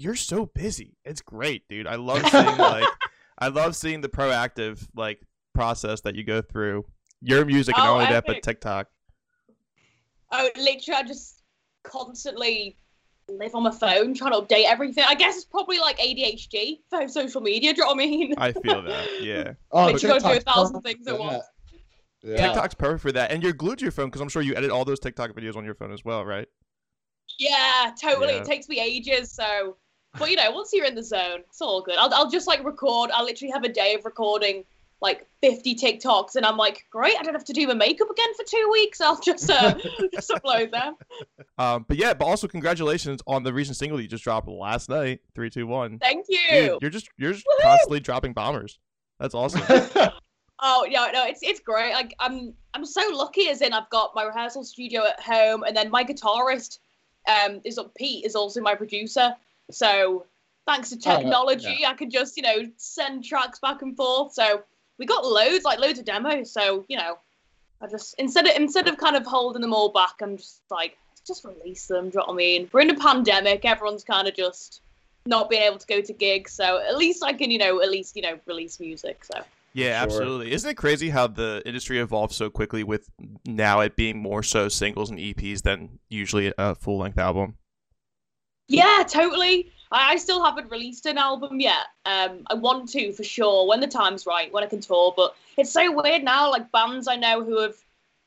dude, you're so busy. It's great, dude. I love seeing like I love seeing the proactive like process that you go through. Your music and Oh, not only that, but. TikTok. Oh, literally, I just constantly live on my phone trying to update everything. I guess it's probably like ADHD for social media. Do you know what I mean? I feel that. Yeah. Oh, Makes you go through a thousand things at once. that. Yeah. TikTok's perfect for that. And you're glued to your phone because I'm sure you edit all those TikTok videos on your phone as well, right? Yeah, totally. Yeah. It takes me ages. So, but you know, once you're in the zone, it's all good. I'll, I'll just like record. I'll literally have a day of recording like 50 TikToks, and I'm like, great. I don't have to do my makeup again for two weeks. I'll just uh, just upload them. Um, but yeah, but also congratulations on the recent single you just dropped last night, three, two, one. Thank you. Dude, you're just you're just Woohoo! constantly dropping bombers. That's awesome. Oh yeah, no, it's it's great. Like I'm I'm so lucky as in I've got my rehearsal studio at home and then my guitarist um is up Pete is also my producer. So thanks to Oh, yeah, technology I could just, you know, send tracks back and forth. So we got loads, like loads of demos. So, you know, I just instead of instead of kind of holding them all back, I'm just like, just release them, do you know what I mean? We're in a pandemic, everyone's kind of just not being able to go to gigs, so at least I can, you know, at least, you know, release music. So Yeah, Sure. absolutely. Isn't it crazy how the industry evolved so quickly with now it being more so singles and EPs than usually a full length album? Yeah, totally. I, I still haven't released an album yet. Um, I want to for sure when the time's right, when I can tour. But it's so weird now. Like bands I know who have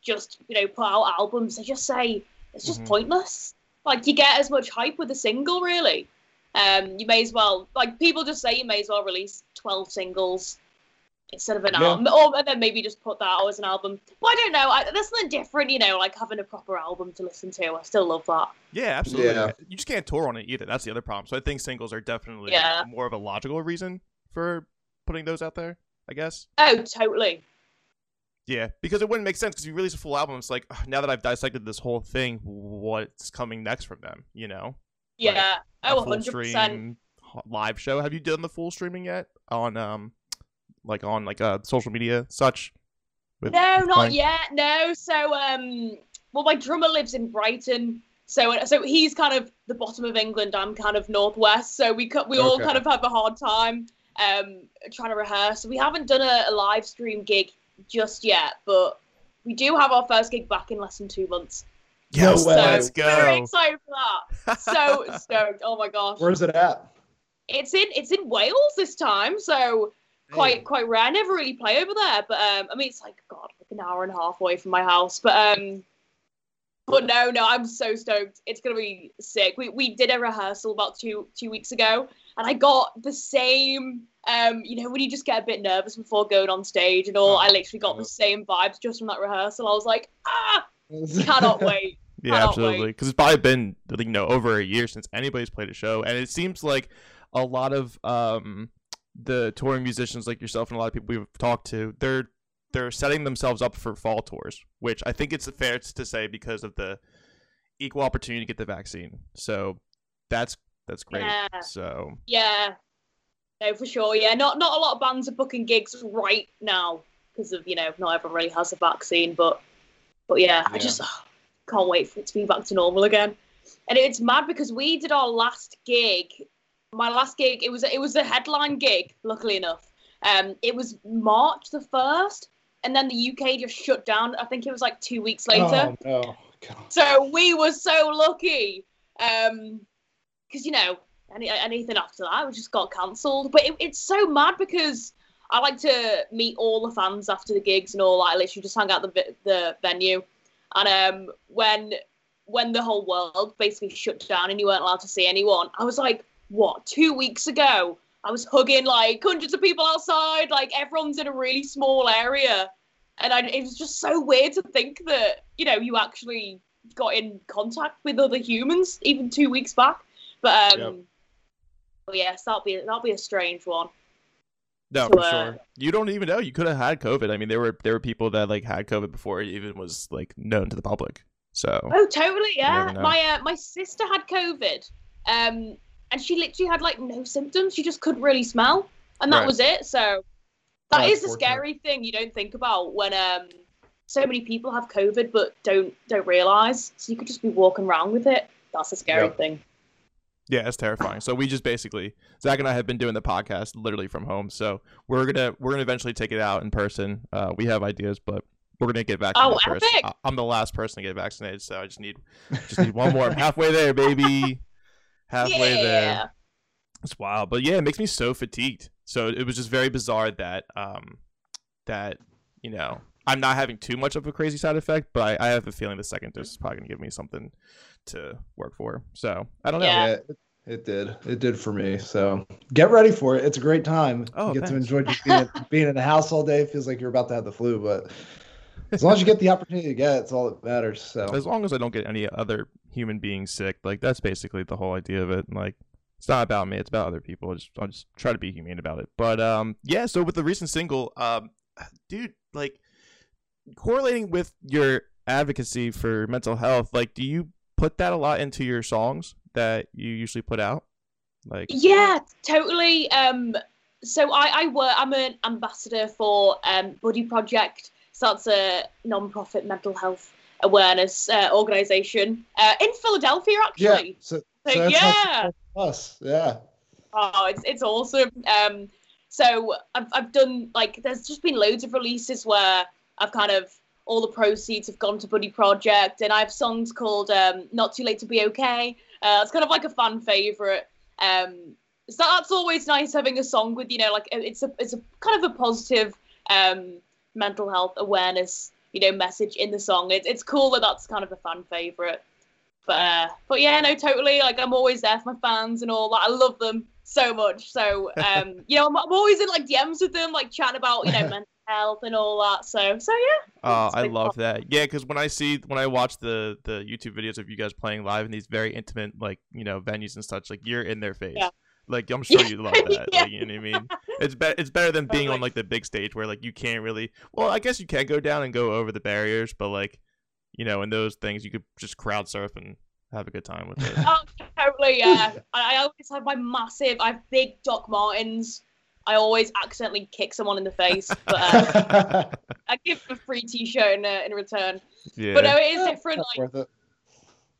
just you know put out albums, they just say it's just Mhm. pointless. Like you get as much hype with a single, really. Um, you may as well like people just say you may as well release twelve singles instead of an Yeah. album, or and then maybe just put that out as an album. But I don't know. I, there's something different, you know, like having a proper album to listen to. I still love that. Yeah, absolutely. Yeah. You just can't tour on it either. That's the other problem. So I think singles are definitely Yeah. more of a logical reason for putting those out there, I guess. Oh, totally. Yeah, because it wouldn't make sense because you release a full album. It's like ugh, now that I've dissected this whole thing, what's coming next from them? You know, Yeah. a oh, 100%. live show. Have you done the full streaming yet on um, like on like uh social media such? with- No, with not playing? yet. No. So, um, well, my drummer lives in Brighton. So, so he's kind of the bottom of England. I'm kind of northwest. So we co- we all Okay. kind of have a hard time um trying to rehearse. We haven't done a, a live stream gig just yet, but we do have our first gig back in less than two months. Yes, No way. let's so very excited for that. So stoked! Oh my gosh! Where's it at? It's in it's in Wales this time. So quite quite rare. I never really play over there, but um, I mean it's like God, like an hour and a half away from my house. But um, but no, no, I'm so stoked. It's gonna be sick. We we did a rehearsal about two two weeks ago, and I got the same. Um, you know when you just get a bit nervous before going on stage and all. Oh, I literally got the same vibes just from that rehearsal. I was like, ah, cannot wait. Yeah, Cannot absolutely. Because it's probably been you know over a year since anybody's played a show, and it seems like a lot of um the touring musicians like yourself and a lot of people we've talked to, they're they're setting themselves up for fall tours, which I think it's fair to say because of the equal opportunity to get the vaccine. So that's that's great. Yeah. So Yeah, no, for sure. Yeah, not not a lot of bands are booking gigs right now because of you know not everyone really has a vaccine. But but yeah, I just oh, can't wait for it to be back to normal again. And it's mad because we did our last gig. My last gig, it was it was a headline gig. Luckily enough, um, it was March the first, and then the UK just shut down. I think it was like two weeks later. Oh, no. God. So we were so lucky, um, because you know any, anything after that we just got cancelled. But it, it's so mad because I like to meet all the fans after the gigs and all. that. I literally just hang out the the venue, and um, when when the whole world basically shut down and you weren't allowed to see anyone, I was like, what? Two weeks ago, I was hugging like hundreds of people outside. Like everyone's in a really small area and I, it was just so weird to think that you know you actually got in contact with other humans even two weeks back. But um, Yep. but yes, that'll be that'll be a strange one. no, So, for uh, sure. You don't even know. You could have had COVID. I mean, there were there were people that like had COVID before it even was like known to the public. So Oh, totally, yeah. My uh, my sister had COVID, um, and she literally had like no symptoms. She just couldn't really smell, and that Right. was it. So that That's is the scary thing you don't think about when um so many people have COVID but don't don't realize. So you could just be walking around with it. That's a scary Yep. thing. Yeah, it's terrifying. So we just basically Zach and I have been doing the podcast literally from home. So we're gonna we're gonna eventually take it out in person. Uh, we have ideas, but we're gonna get vaccinated Oh, first. epic. I- I'm the last person to get vaccinated, so I just need just need one more. I'm halfway there, baby. Halfway there. It's wild, but yeah, it makes me so fatigued. So it was just very bizarre that um that you know I'm not having too much of a crazy side effect, but I, I have a feeling the second dose is probably gonna give me something to work for. So I don't know. Yeah. Yeah, it, it did. It did for me. So get ready for it. It's a great time. Oh, you get to enjoy just being, being in the house all day. It feels like you're about to have the flu, but as long as you get the opportunity to get it, it's all that matters. So As long as I don't get any other human beings sick, like that's basically the whole idea of it. Like it's not about me; it's about other people. I just, I'll just try to be humane about it. But um, yeah. So with the recent single, um, dude, like correlating with your advocacy for mental health, like, do you put that a lot into your songs that you usually put out? Like, Yeah, totally. Um, so I, I work. I'm an ambassador for um, Buddy Project. So that's a non-profit mental health awareness uh, organization uh, in Philadelphia, yeah, actually. so, So, so yeah. us. Yeah. Oh, it's it's awesome. Um, so I've I've done like there's just been loads of releases where I've kind of all the proceeds have gone to Buddy Project, and I have songs called um, "Not Too Late to Be Okay." Uh, it's kind of like a fan favorite. Um, so that's always nice having a song with you know like it's a it's a kind of a positive um, mental health awareness you know message in the song. It's it's cool that that's kind of a fan favorite. But uh, but yeah, no, totally. Like I'm always there for my fans and all that. I love them so much. So um, you know, I'm, I'm always in like DMs with them, like chatting about you know mental health and all that. So so yeah. Oh, I love that. Yeah, because when I see when I watch the the YouTube videos of you guys playing live in these very intimate like you know venues and such, like you're in their face. Yeah. Like I'm sure you love that. Yeah. Like, you know what I mean? It's better. It's better than being on like the big stage where like you can't really. Well, I guess you can go down and go over the barriers, but like you know, in those things you could just crowd surf and have a good time with it. Oh, totally. Yeah. I, I always have my massive. I have big Doc Martens. I always accidentally kick someone in the face, but uh, I give a free T-shirt in, uh, in return. Yeah. But no, it is different. Like it.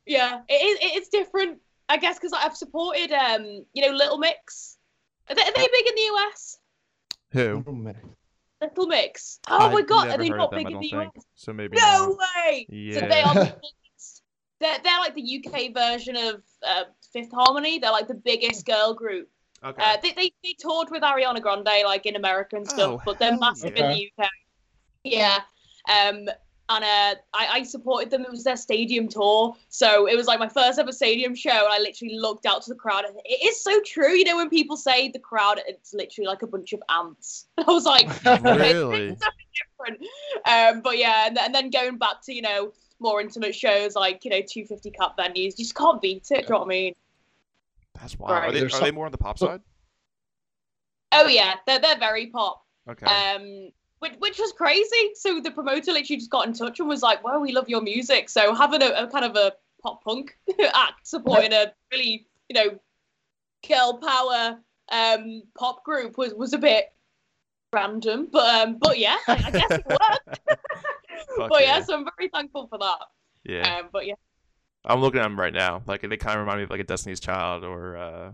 Yeah, it is. It's different, I guess, because I've supported, um, you know, Little Mix. Are they, are they big in the US? Who? Oh. Little Mix. Oh my I've god, are they not them, big in the think. US? So maybe. No not. way. Yeah. So they are. the biggest- they're they're like the UK version of uh, Fifth Harmony. They're like the biggest girl group. Okay. Uh, they, they they toured with Ariana Grande like in America and stuff, Oh, but they're massive yeah. in the UK. Yeah. Um, and uh, I, I supported them. It was their stadium tour, so it was like my first ever stadium show. And I literally looked out to the crowd. And it is so true, you know, when people say the crowd, it's literally like a bunch of ants. I was like, Really? it's so different. Um, but yeah, and, and then going back to you know more intimate shows like you know 250 cup venues, you just can't beat it. Do you know what I mean? That's wild. Right. Are, they, There's are some- they more on the pop side? Oh yeah, they're they're very pop. Okay. um, which, which was crazy. So the promoter literally just got in touch and was like, "Well, we love your music." So having a, a kind of a pop punk act supporting a really, you know, girl power um, pop group was was a bit random, but um, but yeah, I, I guess it worked. But yeah. yeah. so I'm very thankful for that. yeah. Um, but yeah, I'm looking at them right now. Like they kind of remind me of like a Destiny's Child or uh,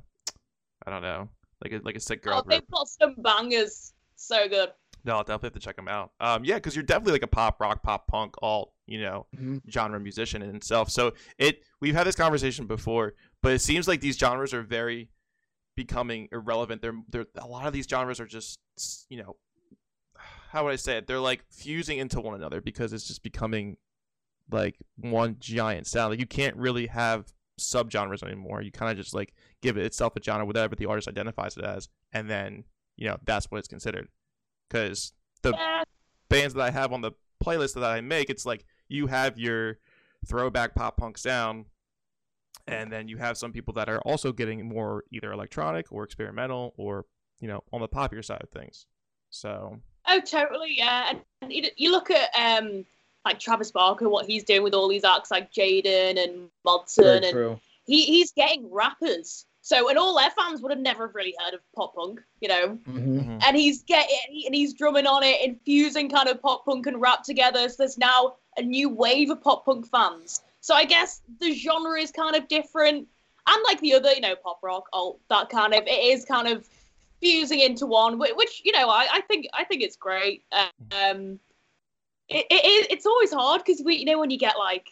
I don't know, like a like a sick girl oh, group. they've got some bangers. So good. No, I'll definitely have to check them out. Um, yeah, because you're definitely like a pop rock, pop punk, alt, you know, Mhm. genre musician in itself. So it we've had this conversation before, but it seems like these genres are very becoming irrelevant. They're they're a lot of these genres are just you know how would I say it? They're like fusing into one another because it's just becoming like one giant sound. Like you can't really have subgenres anymore. You kind of just like give it itself a genre, whatever the artist identifies it as, and then you know that's what it's considered. Because the Yeah, bands that I have on the playlist that I make, it's like you have your throwback pop punk sound, and then you have some people that are also getting more either electronic or experimental or you know on the popular side of things. So Oh, totally, yeah. And, and you, you look at um like Travis Barker, what he's doing with all these acts like Jaden and Mod Sun, and true. he, he's getting rappers. So, and all their fans would have never really heard of pop punk, you know. Mhm. And he's getting and he's drumming on it, infusing kind of pop punk and rap together. So there's now a new wave of pop punk fans. So I guess the genre is kind of different. and like the other, you know, pop rock, alt, that kind of, it is kind of fusing into one, which you know, I, I think I think it's great. Um, it, it is it's always hard because we, you know, when you get like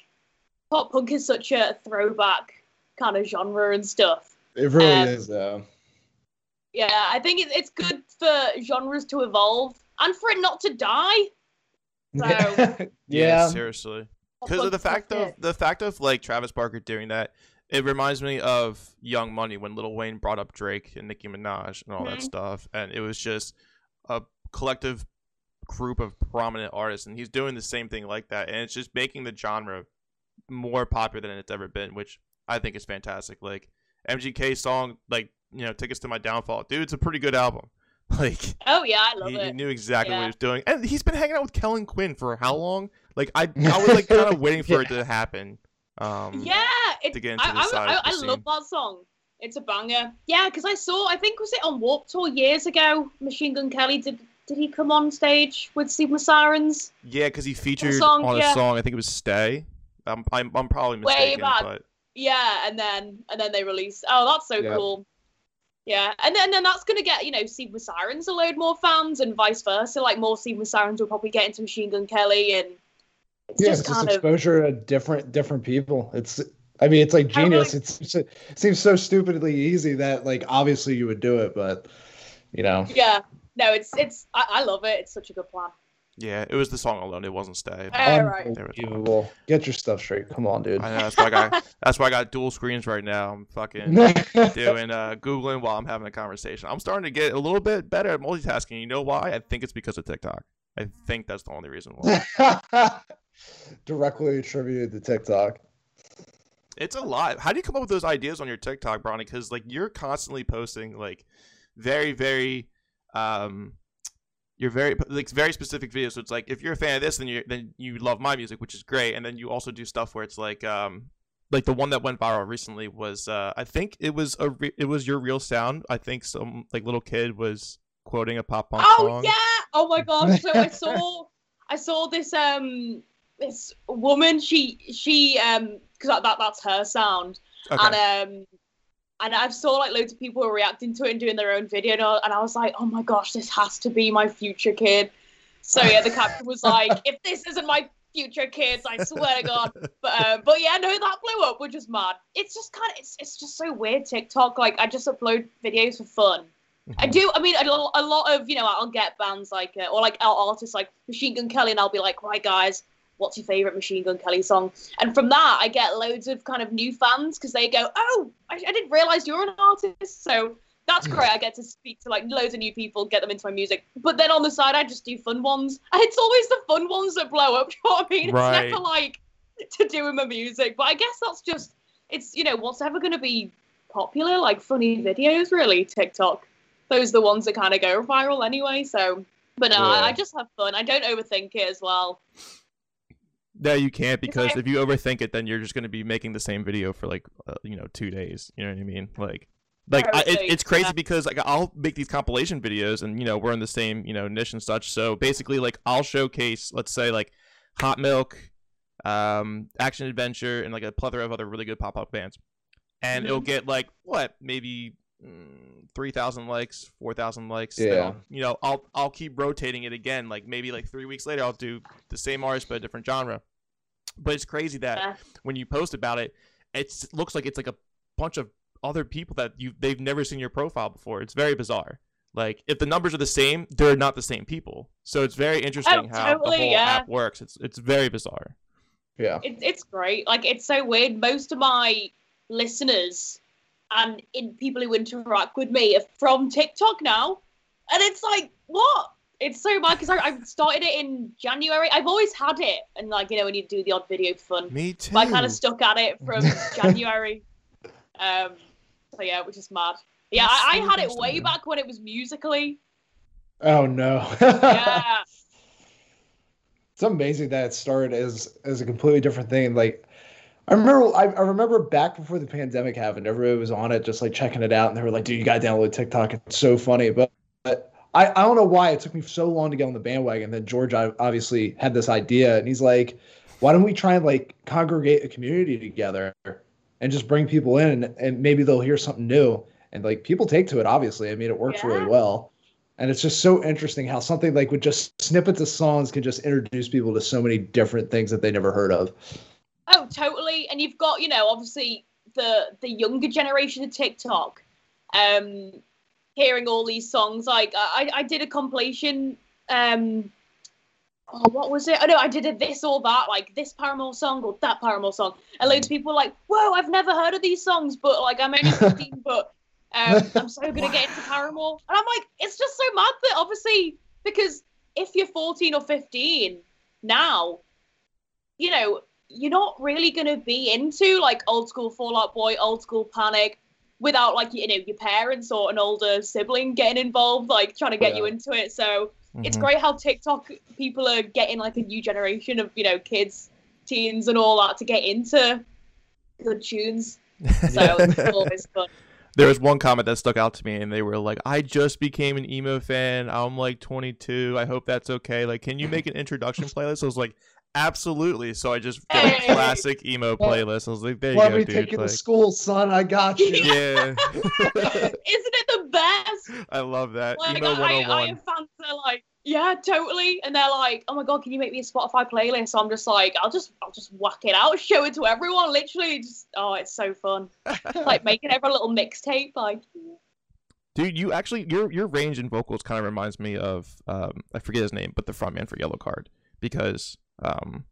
pop punk is such a throwback kind of genre and stuff. It really Um, is though. Yeah, I think it, it's good for genres to evolve and for it not to die. So- yeah. seriously. because of the fact of the fact of like Travis Barker doing that, it reminds me of Young Money when Lil Wayne brought up Drake and Nicki Minaj and all that Mhm. stuff, and it was just a collective group of prominent artists, and he's doing the same thing like that, and it's just making the genre more popular than it's ever been, which I think is fantastic. Like MGK's song, like you know, "Tickets to My Downfall," dude, it's a pretty good album. Like Oh yeah, I love he, he knew exactly what he was doing, and he's been hanging out with Kellin Quinn for how long? Like I, I was like kind of waiting for it to happen. Um, Yeah, it's, to get into I, the I, side I, of the I love that song. It's a banger. Yeah, because I saw, I think was it on Warped Tour years ago? Machine Gun Kelly did. Did he come on stage with Sleeping With Sirens? yeah, because he featured song, on a song. I think it was "Stay." I'm, I'm, I'm probably Way mistaken, back. but Yeah, and then and then they release Oh, that's so Yeah. cool. Yeah, and then, and then that's gonna get you know Sleeping With Sirens a load more fans, and vice versa. Like more Sleeping With Sirens will probably get into Machine Gun Kelly, and it's yeah, just it's just kind of exposure to different different people. It's I mean, it's like genius. It's it seems so stupidly easy that like obviously you would do it, but you know. yeah. No, it's it's I, I love it. It's such a good plan. Yeah, it was the song alone. It wasn't "Stay." All right. Unbelievable. Get your stuff straight. Come on, dude. I know that's why I got that's why I got dual screens right now. I'm fucking doing uh googling while I'm having a conversation. I'm starting to get a little bit better at multitasking. You know why? I think it's because of TikTok. I think that's the only reason why. Directly attributed to TikTok. It's a lot. How do you come up with those ideas on your TikTok, Bronnie? Because like you're constantly posting like very, very, um, you're very like very specific videos. So it's like if you're a fan of this, then you then you love my music, which is great. And then you also do stuff where it's like um like the one that went viral recently was uh I think it was a re- it was your real sound. I think some like little kid was quoting a pop punk Oh song. yeah! Oh my gosh! So I saw, I saw this um this woman. She she um because that, that that's her sound, Okay. and um and I saw like loads of people were reacting to it and doing their own video, and I, and I was like, oh my gosh, this has to be my future kid. So yeah, the caption was like, if this isn't my future kids, I swear to God. But um, but yeah, no, that blew up, which is mad. It's just kind of it's it's just so weird. TikTok, like I just upload videos for fun. I do. I mean, a, a lot of you know, I'll get bands like uh, or like our artists like Machine Gun Kelly, and I'll be like, right, guys, what's your favorite Machine Gun Kelly song? And from that, I get loads of kind of new fans because they go, oh, I, I didn't realize you're an artist. So that's great. I get to speak to like loads of new people, get them into my music. But then on the side, I just do fun ones, and it's always the fun ones that blow up. You know what I mean? Right. It's never like to do with my music. But I guess that's just it's you know what's ever going to be popular like funny videos really TikTok those are the ones that kind of go viral anyway. So, but no, I, I just have fun. I don't overthink it as well. No, you can't because if you overthink it, then you're just going to be making the same video for like uh, you know two days. You know what I mean? Like, like I, it, it's crazy yeah. because like I'll make these compilation videos, and you know we're in the same you know niche and such. So basically, like I'll showcase, let's say like Hot Milk, um, Action Adventure, and like a plethora of other really good pop up bands, and it'll get like what maybe. Mm, three thousand likes, four thousand likes. Yeah. I'll- you know, I'll I'll keep rotating it again. Like maybe like three weeks later, I'll do the same artist but a different genre. But it's crazy that Yeah. when you post about it, it looks like it's like a bunch of other people that you they've never seen your profile before. It's very bizarre. Like if the numbers are the same, they're not the same people. So it's very interesting how the Oh, whole yeah. app works. It's it's very bizarre. Yeah. It, it's great. Like it's so weird. Most of my listeners and in people who interact with me are from TikTok now, and it's like what? It's so bad because I, I started it in January. I've always had it, and like you know when you do the odd video for fun, Me too. but I kind of stuck at it from January. Um, so yeah, which is mad. Yeah, That's I, I had it way back when it was Musical.ly. Oh no. Yeah, it's amazing that it started as as a completely different thing. Like I remember I, I remember back before the pandemic happened, everybody was on it just like checking it out and they were like, dude, you gotta download TikTok. It's so funny. But, but I, I don't know why it took me so long to get on the bandwagon. Then George obviously had this idea and he's like, why don't we try and like congregate a community together? and just bring people in and, and maybe they'll hear something new and like people take to it obviously i mean it works really well and it's just so interesting how something like with just snippets of songs can just introduce people to so many different things that they never heard of Oh, totally. And you've got, you know, obviously the the younger generation of TikTok, um, hearing all these songs. Like I, I did a compilation. Um, oh, what was it? Oh no, I did a this or that, like this Paramore song or that Paramore song. And loads of people were like, "Whoa, I've never heard of these songs," but like I'm only 15, but um, I'm so gonna get into Paramore. And I'm like, it's just so mad that obviously because if you're 14 or 15 now, you know, you're not really going to be into like old school Fall Out Boy, old school Panic without like you know your parents or an older sibling getting involved, like trying to get you into it. So it's Mhm. great how TikTok people are getting like a new generation of you know kids, teens, and all that to get into good tunes. So it's always fun. there was one comment that stuck out to me and they were like i just became an emo fan i'm like 22 i hope that's okay like can you make an introduction playlist i was like absolutely so i just did a Hey. classic emo Well, playlist i was like there you let go me dude take you like, to school son i got you yeah Isn't it the best? i love that Like emo I, I 101 have fans that are like, yeah, totally, and they're like, oh my god, can you make me a Spotify playlist? So I'm just like, I'll just, I'll just whack it out, show it to everyone. Literally, just, oh, it's so fun. like making every little mixtape, like. dude you actually your your range in vocals kind of reminds me of um i forget his name but the frontman for Yellowcard because um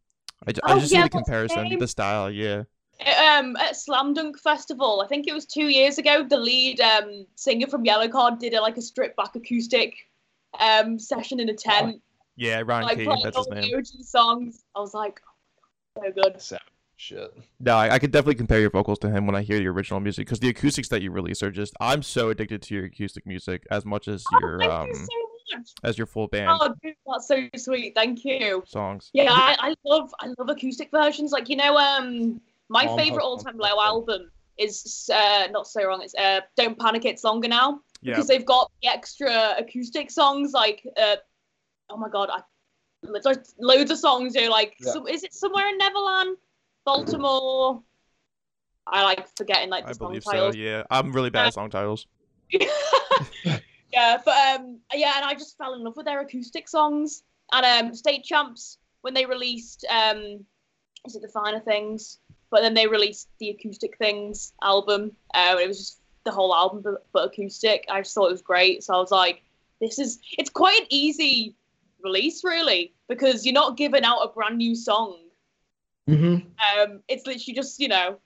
i, ju- I Oh, just yeah, see the comparison name? the style yeah Um, at Slam Dunk Festival, I think it was two years ago. The lead um singer from Yellowcard did a, like a stripped back acoustic um session in a tent, yeah ryan like Key, playing that's all his the name OG songs. I was like, oh, so good. shit No, I, I could definitely compare your vocals to him when I hear the original music because the acoustics that you release are just. I'm so addicted to your acoustic music as much as Oh, your thank um you so much. As your full band Oh, dude, that's so sweet. Thank you. songs. Yeah, I, I love I love acoustic versions. Like you know, um, my Um, favorite all time low album is uh not so wrong. It's uh Don't Panic, It's Longer Now Yeah, because they've got the extra acoustic songs. Like uh, oh my god, I there's loads of songs. You know, like Yeah. some, is it somewhere in Neverland, Baltimore? I like forgetting like the I song believe so. titles. Yeah, I'm really bad at song titles. yeah, but um, yeah, and I just fell in love with their acoustic songs. And um, State Champs when they released um, is it the Finer Things? But then they released the Acoustic Things album. Um, it was just the whole album, but, but acoustic. I just thought it was great. So I was like, this is it's quite an easy release, really, because you're not giving out a brand new song. hmm Um, it's literally just you know.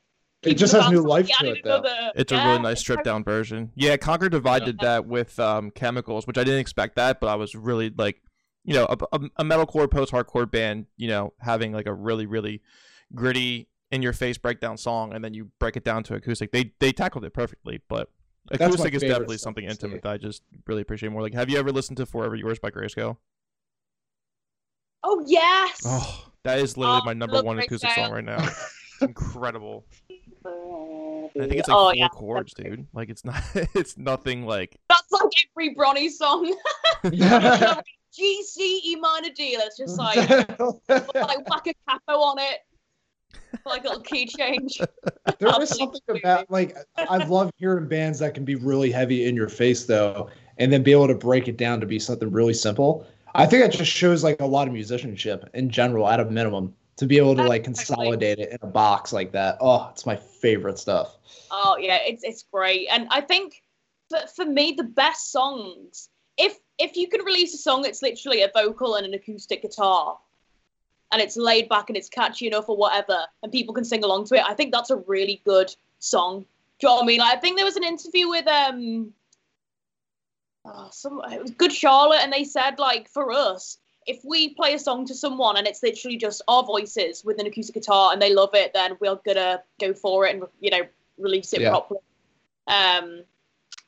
It just has new life to it though It's a really nice stripped down version. Yeah, Conquer Divide did that with um, Chemicals, which I didn't expect that, but I was really like, you know, a, a, a metalcore post hardcore band, you know, having like a really really gritty in your face breakdown song, and then you break it down to acoustic. They they tackled it perfectly, but acoustic is definitely something intimate that I just really appreciate more. Like, have you ever listened to Forever Yours by Grayscale? Oh yes. Oh, that is literally Oh, my number one acoustic Grayscale. song right now. Incredible. And I think it's like oh four yeah. chords, dude. Like it's not, it's nothing like. That's like every Bronnie song. Yeah. G C E minor D. Let's just like like whack a capo on it. Like a little key change. there is something about like I love hearing bands that can be really heavy in your face though, and then be able to break it down to be something really simple. I think that just shows like a lot of musicianship in general at a minimum to be able to like consolidate it in a box like that. Oh, it's my favorite stuff. Oh yeah, it's it's great. And I think for, for me the best songs, if if you can release a song that's literally a vocal and an acoustic guitar and it's laid back and it's catchy enough or whatever, and people can sing along to it, I think that's a really good song. Do you know what I mean? Like, I think there was an interview with um oh, some it was Good Charlotte, and they said like for us, if we play a song to someone and it's literally just our voices with an acoustic guitar and they love it, then we're gonna go for it and you know release it Yeah. properly. Um,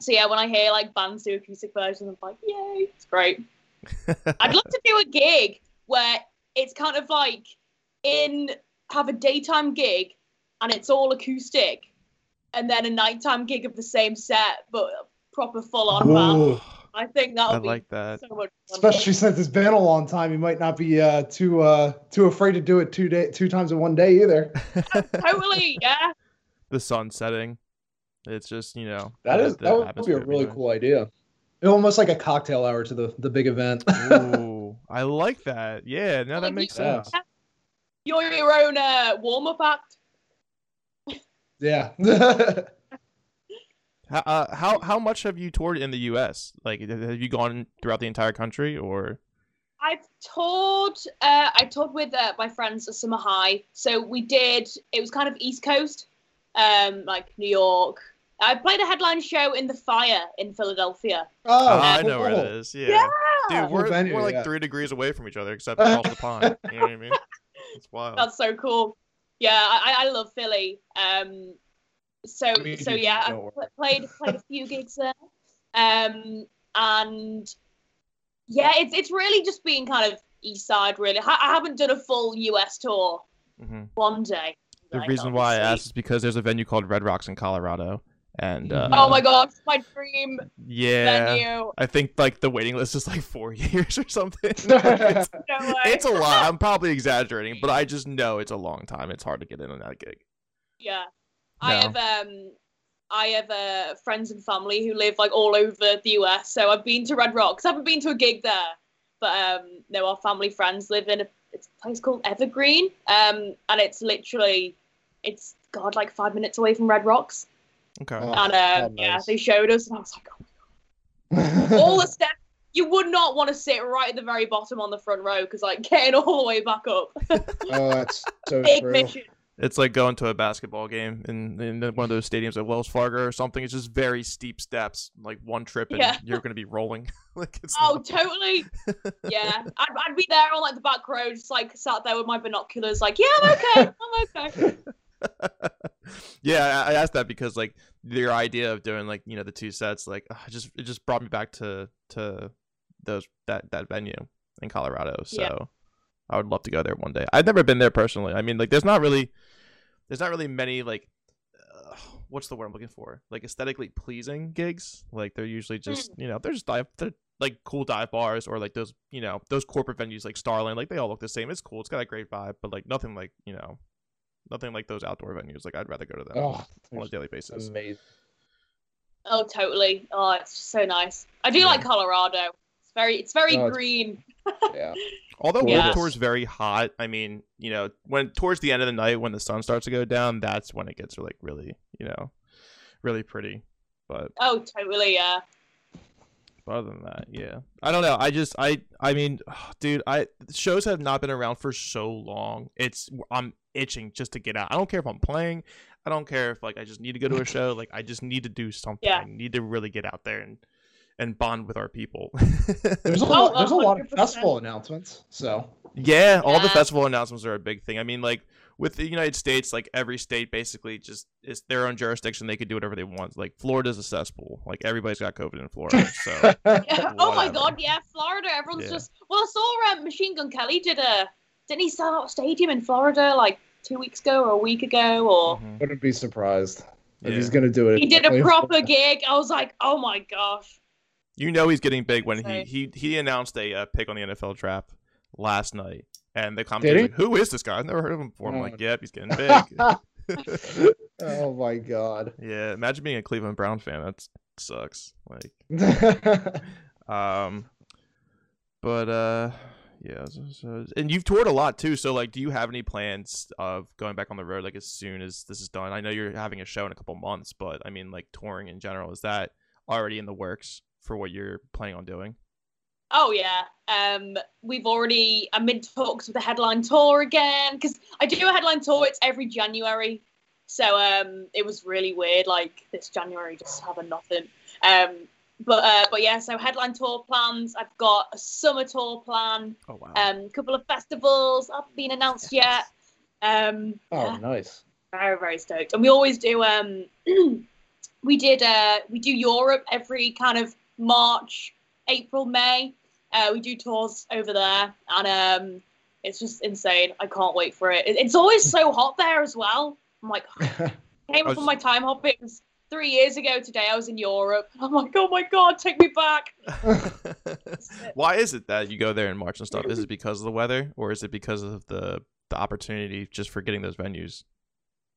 so yeah, when I hear like bands do acoustic versions, I'm like, yay, it's great. I'd love to do a gig where it's kind of like in have a daytime gig and it's all acoustic, and then a nighttime gig of the same set but proper full on band. Ooh. I think that I would be like that. so much fun. Especially since it's been a long time, you might not be uh, too uh, too afraid to do it two day two times in one day either. totally, yeah. the sun setting. It's just you know That the- is the that would be a really cool idea. Almost like a cocktail hour to the the big event. Ooh, I like that. Yeah, no, that Like, makes yeah. sense. You're your own uh, warm up act. yeah. How, uh, how how much have you toured in the U.S.? Like, have you gone throughout the entire country, or I've toured. Uh, I toured with uh, my friends at Summer High. So we did. It was kind of East Coast, um, like New York. I played a headline show in the Fire in Philadelphia. oh, Oh, I know where cool. it is. Yeah, Yeah. dude, we're, venue, we're like yeah. three degrees away from each other, except across the pond. You know what I mean? It's wild. That's so cool. Yeah, I, I love Philly. Um, so Me so yeah, I don't worry. pl- played played a few gigs there. Um, and yeah, it's it's really just been kind of East Side. Really, I, I haven't done a full US tour. hmm One day. The like, reason why I asked is because there's a venue called Red Rocks in Colorado, and uh, Oh my god, my dream yeah, venue. I think like the waiting list is like four years or something. it's, No way. it's a lot. I'm probably exaggerating, but I just know it's a long time. It's hard to get in on that gig. Yeah. I have um I have uh, friends and family who live like all over the US. So I've been to Red Rocks. I haven't been to a gig there, but um no, our family friends live in a, it's a place called Evergreen. Um and it's literally it's god like 5 minutes away from Red Rocks. Okay. Oh, and um yeah, nice. they showed us and I was like oh, all the steps you would not want to sit right at the very bottom on the front row because like getting all the way back up. oh, that's so Big true. mission. It's like going to a basketball game in, in one of those stadiums at Wells Fargo or something. It's just very steep steps, like one trip, and Yeah. you're gonna be rolling. like it's Oh, nuts. totally. Yeah, I'd, I'd be there on like the back row, just like sat there with my binoculars, like, yeah, I'm okay, I'm okay. yeah, I I asked that because like your idea of doing like you know the two sets, like uh, just it just brought me back to to those that that venue in Colorado. So Yeah. I would love to go there one day. I've never been there personally. I mean, like there's not really there's not really many like uh, what's the word I'm looking for? Like aesthetically pleasing gigs. Like they're usually just you know they're just dive they're like cool dive bars or like those you know those corporate venues like Starland. Like they all look the same. It's cool. It's got a great vibe, but like nothing like you know nothing like those outdoor venues. Like I'd rather go to them Oh, on a daily basis. amazing. Oh, totally. Oh, it's just so nice. I do like Colorado. It's very, it's very Oh, it's- green. Yeah. Although Yeah. Warped Tour is very hot, I mean, you know, when towards the end of the night when the sun starts to go down, that's when it gets like really, you know, really pretty. But Oh, totally. Yeah. other than that, yeah, I don't know. I just, I, I mean, dude, I shows have not been around for so long. It's I'm itching just to get out. I don't care if I'm playing. I don't care if like I just need to go to a show. Like I just need to do something. Yeah. I need to really get out there and and bond with our people. There's a Oh, lot, there's a lot of festival announcements. So Yeah, all the festival announcements are a big thing. I mean, like with the United States, like every state basically just is their own jurisdiction. They could do whatever they want. Like Florida's a cesspool. Like everybody's got COVID in Florida. So Yeah. Oh my God. Yeah. Florida. Everyone's Yeah. just. Well, I saw um, Machine Gun Kelly did a. Didn't he sell out a stadium in Florida like two weeks ago or a week ago or? Mhm. wouldn't be surprised if Yeah. he's gonna do it. He did a proper gig. I was like, oh my gosh. You know he's getting big when he he he announced a uh, pick on the NFL draft last night, and the Did commentators like, "Who is this guy? I've never heard of him before." I'm Oh. like, "Yep, he's getting big." oh my god. yeah, imagine being a Cleveland Brown fan. That sucks. Like. Um, but uh, yeah. So, so- and you've toured a lot too. So like, do you have any plans of going back on the road like as soon as this is done? I know you're having a show in a couple months, but I mean like touring in general is that already in the works for what you're planning on doing? Oh yeah. Um, we've already. I'm in talks with the headline tour again because I do a headline tour. It's every January, so um, it was really weird. Like this January, just having nothing. Um, but uh, but yeah. So headline tour plans. I've got a summer tour plan. Oh wow. Um, couple of festivals haven't been announced yet. Um, Oh, yeah, nice. very very stoked. And we always do. Um, we did. Uh, we do Europe every kind of March, April, May. Uh, we do tours over there, and um, it's just insane. I can't wait for it. it. It's always so hot there as well. I'm like, came up on my Timehop. It was three years ago today. I was in Europe. I'm like, oh my god, take me back. Why is it that you go there in March and stuff? Is it because of the weather, or is it because of the the opportunity just for getting those venues?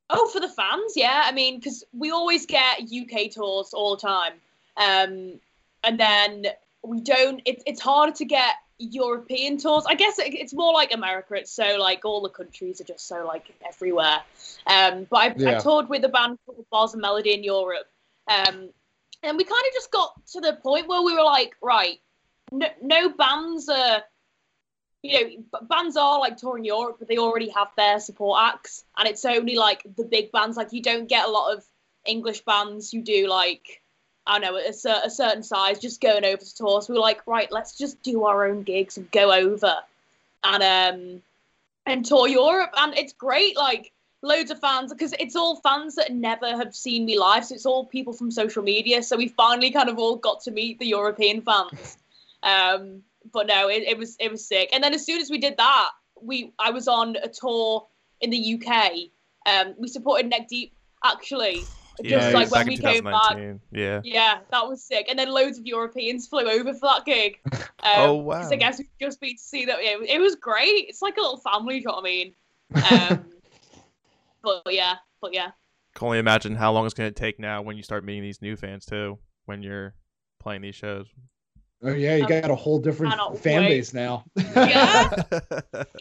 Oh, for the fans, yeah. I mean, because we always get UK tours all the time, um, and then we don't. It, it's harder to get European tours. I guess it, it's more like America. It's so like all the countries are just so like everywhere. Um, but I, Yeah. I toured with a band called Bars and Melody in Europe, um, and we kind of just got to the point where we were like, right, no, no bands are. You know, bands are like touring Europe, but they already have their support acts, and it's only like the big bands. Like you don't get a lot of English bands who do like I don't know, a, cer- a certain size, just going over to tour. So we were like, right, let's just do our own gigs and go over and um and tour Europe. And it's great, like loads of fans because it's all fans that never have seen me live. So it's all people from social media. So we finally kind of all got to meet the European fans. Um, but no, it, it was it was sick. And then as soon as we did that, we I was on a tour in the UK. Um, we supported Neck Deep actually. Just Yeah, like when we came back, Yeah. yeah, that was sick. And then loads of Europeans flew over for that gig. Um, Oh, wow. Because I guess we've just been to see that. Yeah, it was great. It's like a little family, do you know what I mean? Um, but yeah, but yeah. Can only imagine how long it's going to take now when you start meeting these new fans too. When you're playing these shows. Oh yeah, you Um, got a whole different fan wait. base now. Yeah.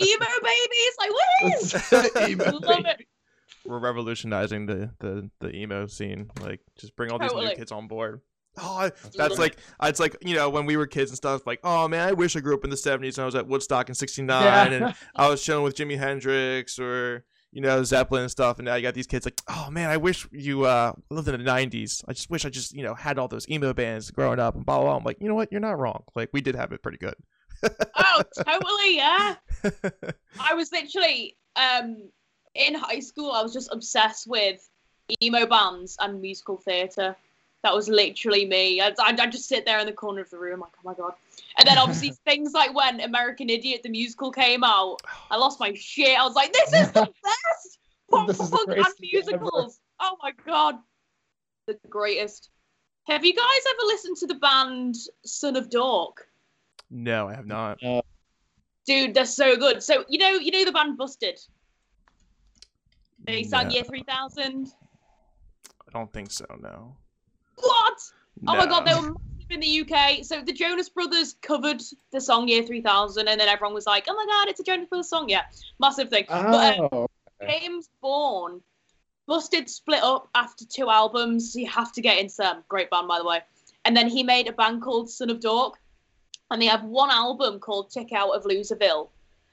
Emo babies, like woo! Emo Love it. We're revolutionizing the, the the emo scene. Like, just bring all these new Totally. kids on board. Oh, I, That's that's like it's like you know when we were kids and stuff. Like, oh man, I wish I grew up in the '70s and I was at Woodstock in '69 and I was chilling with Jimi Hendrix or you know Zeppelin and stuff. And now you got these kids like, oh man, I wish you uh, lived in the '90s. I just wish I just you know had all those emo bands growing up and blah blah. blah. I'm like, you know what? You're not wrong. Like we did have it pretty good. Oh, totally, yeah. I was literally um in high school. I was just obsessed with emo bands and musical theatre. That was literally me. I'd, I'd, I'd just sit there in the corner of the room, like, oh my god. And then obviously things like when American Idiot the musical came out, oh. I lost my shit. I was like, this is the best pop This is the punk and greatest ever. musicals. Oh my god, the greatest. Have you guys ever listened to the band Son of Dork? no, I have not. Dude, they're so good. So you know, you know the band Busted. They sang No, Year Three Thousand. I don't think so. No. What? Oh my god, they were massive in the UK. So the Jonas Brothers covered the song Year Three Thousand, and then everyone was like, "Oh my god, it's a Jonas Brothers song!" Yeah, massive thing. But uh, Oh, James Bourne, Busted split up after two albums. You have to get into them. Great band, by the way. And then he made a band called Son of Dork, and they have one album called Tick Out of Loserville.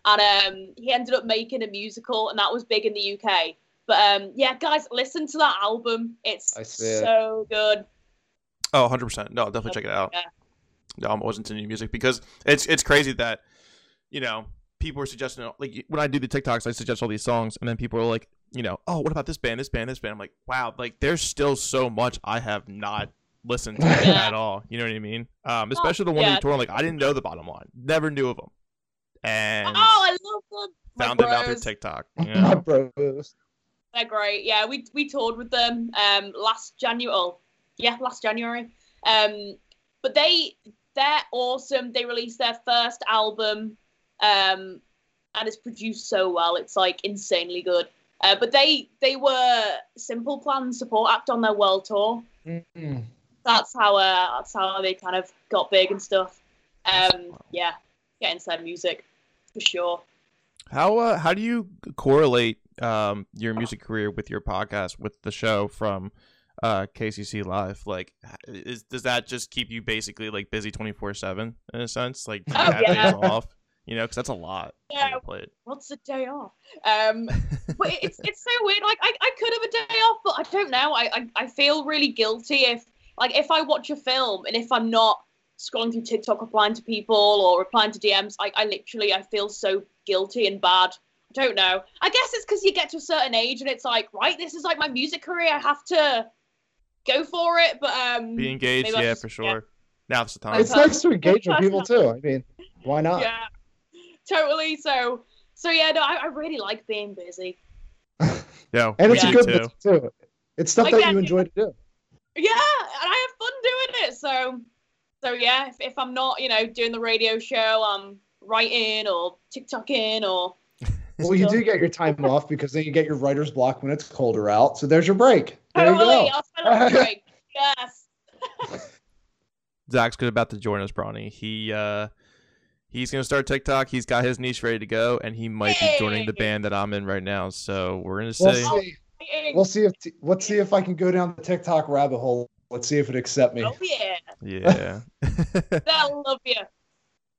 And um, he ended up making a musical, and that was big in the UK. But um, yeah, guys, listen to that album. It's I it. so good. Oh, 100 percent. No, definitely check it out. Yeah. No, I'm always into new music because it's it's crazy that you know people are suggesting like when I do the TikToks, I suggest all these songs, and then people are like, you know, oh, what about this band, this band, this band? I'm like, wow, like there's still so much I have not listened to Yeah. at all. You know what I mean? Um, especially the one yeah. that you toured. Like I didn't know the bottom line, never knew of them, and Oh, I love them. Found them out through. TikTok. You my bros. They're great. Yeah, we we toured with them um last January. Oh, yeah, last January. Um, but they they're awesome. They released their first album, um, and it's produced so well. It's like insanely good. Uh, but they they were Simple Plan support act on their world tour. Mm. That's how uh, that's how they kind of got big and stuff. Um, yeah, get into their music for sure. How uh, how do you correlate um your music career with your podcast with the show from uh KCC Live? Like, is does that just keep you basically like busy twenty four seven in a sense? Like, do you Oh, have yeah. days off? You know, because that's a lot Yeah, what's a day off? Um, but it's it's so weird. Like I, I could have a day off, but I don't know. I, I I feel really guilty if like if I watch a film and if I'm not scrolling through TikTok replying to people or replying to DMs, I, I literally I feel so guilty and bad. I don't know. I guess it's because you get to a certain age and it's like, right, this is like my music career. I have to go for it. But um, Be engaged, yeah, just- for yeah. sure. Now's the time. It's nice to engage with people too. I mean, why not? yeah, totally. So so yeah, no, I, I really like being busy. yeah, And me it's a good too. too. It's stuff that Again, you enjoy to do. Yeah, and I have fun doing it. So, so yeah, if, if I'm not, you know, doing the radio show, I'm writing or TikToking or Well, you do get your time off because then you get your writer's block when it's colder out. So there's your break. There Totally. you go. I'll spend a break. Yes. Zach's good about to join us, Bronnie. He uh he's gonna start TikTok. He's got his niche ready to go, and he might be joining the band that I'm in right now. So we're gonna We'll say see. We'll see if let's see if I can go down the TikTok rabbit hole. Let's see if it accept me. Oh yeah, yeah. they'll love you.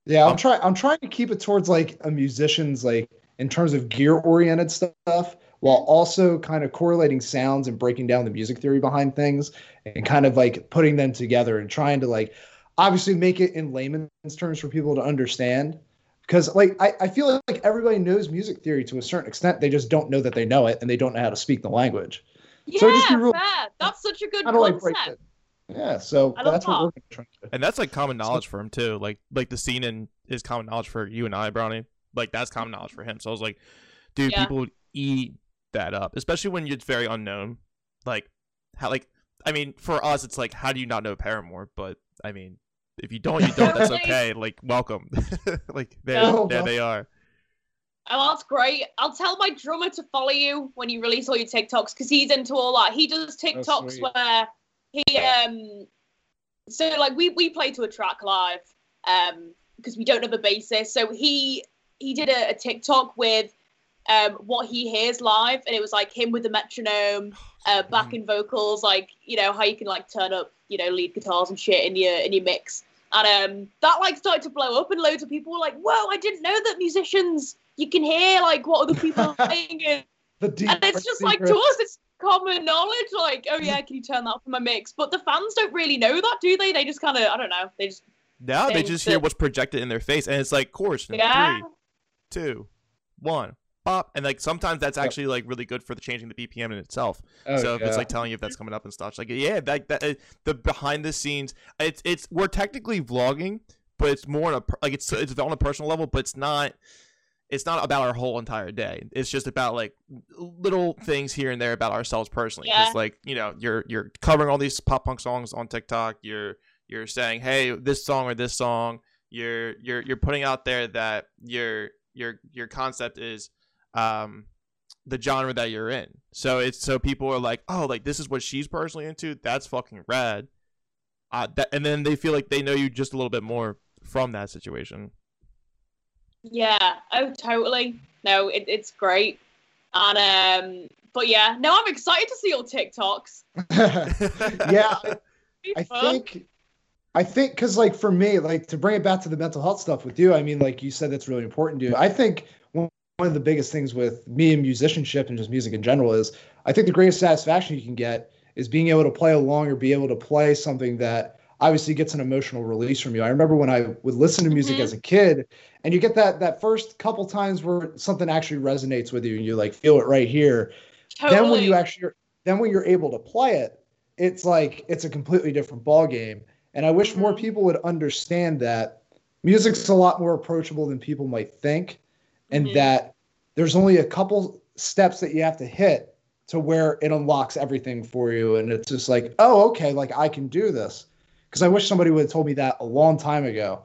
Yeah, I'm trying. I'm trying to keep it towards like a musician's like in terms of gear oriented stuff, while also kind of correlating sounds and breaking down the music theory behind things, and kind of like putting them together and trying to like obviously make it in layman's terms for people to understand. Because like I, I feel like everybody knows music theory to a certain extent, they just don't know that they know it and they don't know how to speak the language. Yeah, So just be real- fair. That's such a good How do I break concept. it? Yeah, so that's what that. we're gonna do. and that's like common knowledge for him too. Like like the scene in is common knowledge for you and I, Bronnie. Like that's common knowledge for him. So I was like, dude, Yeah. people eat that up, especially when it's very unknown. Like how like I mean, for us, it's like how do you not know Paramore? But I mean, if you don't, you don't. That's okay. Like welcome. like there, Yeah. there they are. Oh, that's great. I'll tell my drummer to follow you when you release all your TikToks because he's into all that. He does TikToks sweet. where he um so like we we play to a track live um because we don't have a bassist. So he he did a, a TikTok with um what he hears live and it was like him with the metronome, uh backing vocals, like you know how you can like turn up, you know, lead guitars and shit in your in your mix. And um that like started to blow up and loads of people were like, Whoa, I didn't know that musicians you can hear like what other people are saying and, The deep and it's just like to us it's common knowledge like oh yeah can you turn that up in my mix? But the fans don't really know that do they? They just kind of i don't know they just Now they Things just hear that- what's projected in their face, and it's like chorus in yeah. three, two, one, pop, and like sometimes that's actually like really good for the changing the BPM in itself. Oh, so if it's like telling you if that's coming up and stuff, it's like yeah, that that uh, the behind the scenes, it's it's we're technically vlogging, but it's more on a like it's it's on a personal level, but it's not. It's not about our whole entire day. It's just about like little things here and there about ourselves personally. Because Yeah. like you know, you're you're covering all these pop punk songs on TikTok. You're you're saying, hey, this song or this song. You're you're you're putting out there that your your your concept is um the genre that you're in. So it's so people are like, oh, like this is what she's personally into. That's fucking rad. Uh, that, and then they feel like they know you just a little bit more from that situation. Yeah oh totally. No it, it's great. And um but yeah no i'm excited to see your tiktoks. Yeah, I think I think because like for me, like to bring it back to the mental health stuff with you, I mean, like you said, that's really important to you. I think one, one of the biggest things with me and musicianship and just music in general is I think the greatest satisfaction you can get is being able to play along or be able to play something that obviously gets an emotional release from you. I remember when I would listen to music Mhm. as a kid and you get that that first couple times where something actually resonates with you and you like feel it right here totally. then when you actually then when you're able to play it it's like it's a completely different ball game and i wish more Mhm. people would understand that music's a lot more approachable than people might think and Mhm. that there's only a couple steps that you have to hit to where it unlocks everything for you and it's just like oh okay like i can do this because i wish somebody would have told me that a long time ago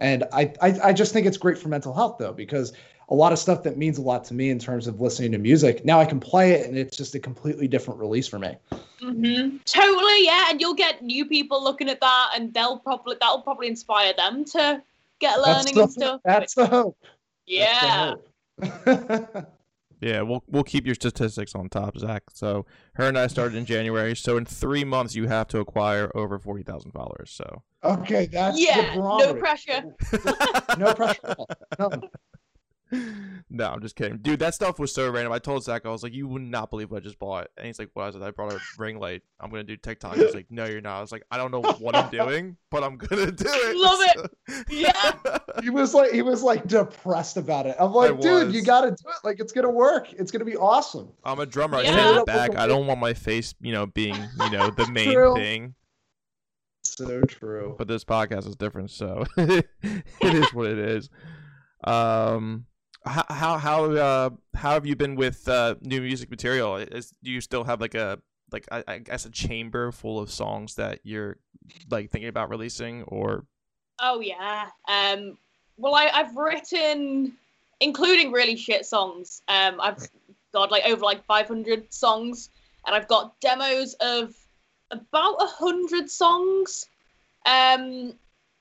and I, I i just think it's great for mental health though because a lot of stuff that means a lot to me in terms of listening to music. Now I can play it and it's just a completely different release for me. hmm Totally, yeah, and you'll get new people looking at that, and they'll probably that'll probably inspire them to get learning the, and stuff. That's the hope. yeah, That's the hope. Yeah, we'll we'll keep your statistics on top, Zach. So her and I started in January. So in three months, you have to acquire over forty thousand followers. So okay, that's yeah, the no pressure. no pressure. No. no, I'm just kidding, dude. That stuff was so random. I told Zach I was like, "You would not believe what I just bought," and he's like, "What "What is it?" I brought a ring light. I'm gonna do TikTok. He's like, "No, you're not." I was like, "I don't know what I'm doing, but I'm gonna do it." Love it. Yeah. He was like he was like depressed about it. I'm like, dude, you gotta do it. Like it's gonna work. It's gonna be awesome. I'm a drummer. I Yeah. stand in the back. I don't want my face, you know, being, you know, the main True. thing. So true. But this podcast is different, so it is what it is. Um, how how how uh how have you been with uh new music material? Is do you still have like a like I, I guess a chamber full of songs that you're like thinking about releasing or Oh yeah. Um. Well, I I've written including really shit songs. Um, I've got like over like 500 songs, and I've got demos of about a hundred songs. Um,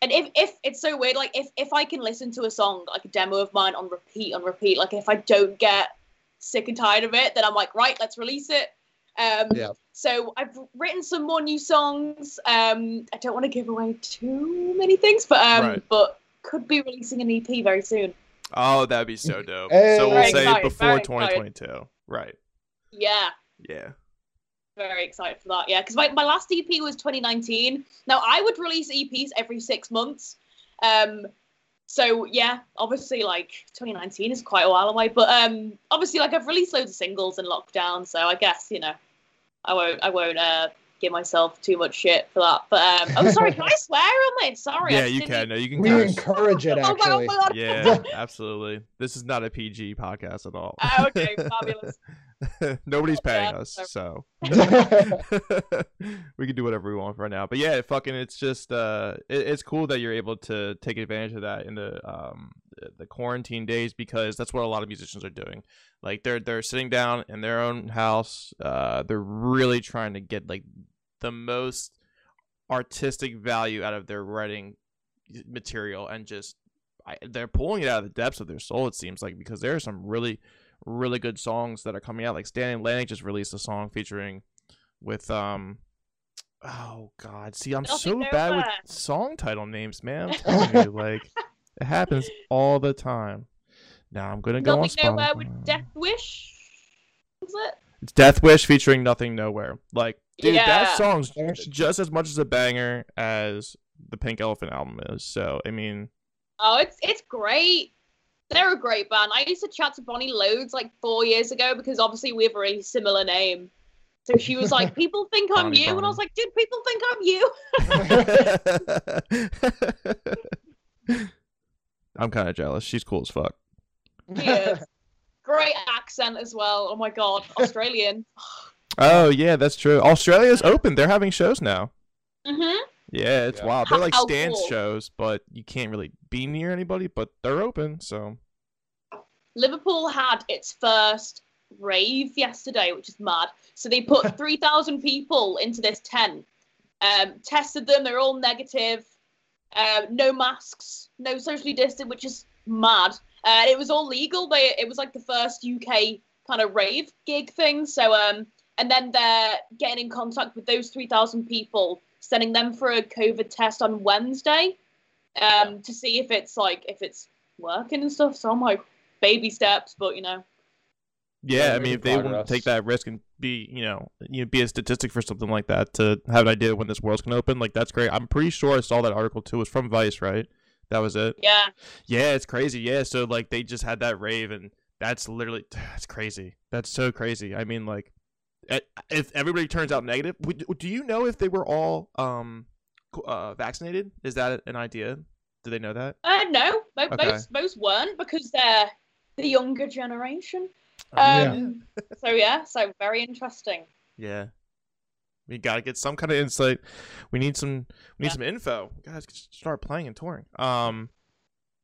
and if if it's so weird, like if if I can listen to a song like a demo of mine on repeat on repeat, like if I don't get sick and tired of it, then I'm like, right, let's release it. Um, Yeah. So I've written some more new songs. Um, I don't want to give away too many things, but um, Right. but could be releasing an EP very soon. Oh, that'd be so dope. Hey. so we'll Very say excited, before very excited. 2022. Right. Yeah, Yeah. Very excited for that. Yeah, because my, my last EP was 2019. Now I would release EPs every six months. Um, so yeah, obviously like 2019 is quite a while away, but um, obviously like I've released loads of singles in lockdown, so I guess you know, I won't I won't uh give myself too much shit for that. But um, oh sorry, can I swear on it? Sorry. Yeah, you can. No, you can. We curse. encourage it Oh my, oh actually. my god. Yeah, absolutely. This is not a PG podcast at all. Ah, okay, fabulous. Nobody's paying us, so- we can do whatever we want for now. But yeah, fucking, it's just uh, it, it's cool that you're able to take advantage of that in the um the quarantine days because that's what a lot of musicians are doing. Like they're they're sitting down in their own house. Uh, they're really trying to get like the most artistic value out of their writing material and just I, they're pulling it out of the depths of their soul. It seems like because there are some really really good songs that are coming out. Like Stand Atlantic just released a song featuring with um oh god. See, I'm so bad with song title names, man. You, like it happens all the time. Now I'm gonna go Nothing on nowhere Spotify. with Death Wish. Was it? It's Death Wish featuring Nothing Nowhere. Like, dude, that song's just as much as a banger as the Pink Elephant album is. So, I mean, Oh, it's it's great. They're a great band. I used to chat to Bonnie loads like four years ago because obviously we have a really similar name. So she was like, "People think I'm Bonnie, you," and I was like, "Dude, people think I'm you." I'm kind of jealous. She's cool as fuck. She is. Great accent as well. Oh my god, Australian. Oh yeah, that's true. Australia's open. They're having shows now. Mhm. Yeah, it's Yeah. wild. They're like How stance cool. shows, but you can't really be near anybody. But they're open, so Liverpool had its first rave yesterday, which is mad. So they put 3,000 people into this tent, um, tested them, they're all negative, um, no masks, no socially distant, which is mad. Uh, it was all legal. They, it was like the first UK kind of rave gig thing. So, um, and then they're getting in contact with those 3,000 people, sending them for a COVID test on Wednesday um, to see if it's like, if it's working and stuff. So I'm like, baby steps, but you know. yeah. Yeah, I mean, if they want to take that risk and be, you know, you know, be a statistic for something like that to have an idea when this world's gonna open, like that's great. I'm pretty sure I saw that article too. It was from Vice, right? That was it. Yeah. Yeah, it's crazy. Yeah, so like they just had that rave, and that's literally that's crazy. That's so crazy. I mean, like, eh, if everybody turns out negative, do you know if they were all um uh, vaccinated? Is that an idea? Do they know that? Uh, no, mo- Okay. most most weren't because they're the younger generation. Um, Um, so yeah, so very interesting. yeah. We gotta get some kind of insight. We need some. We need Yeah. some info. Guys, start playing and touring. Um,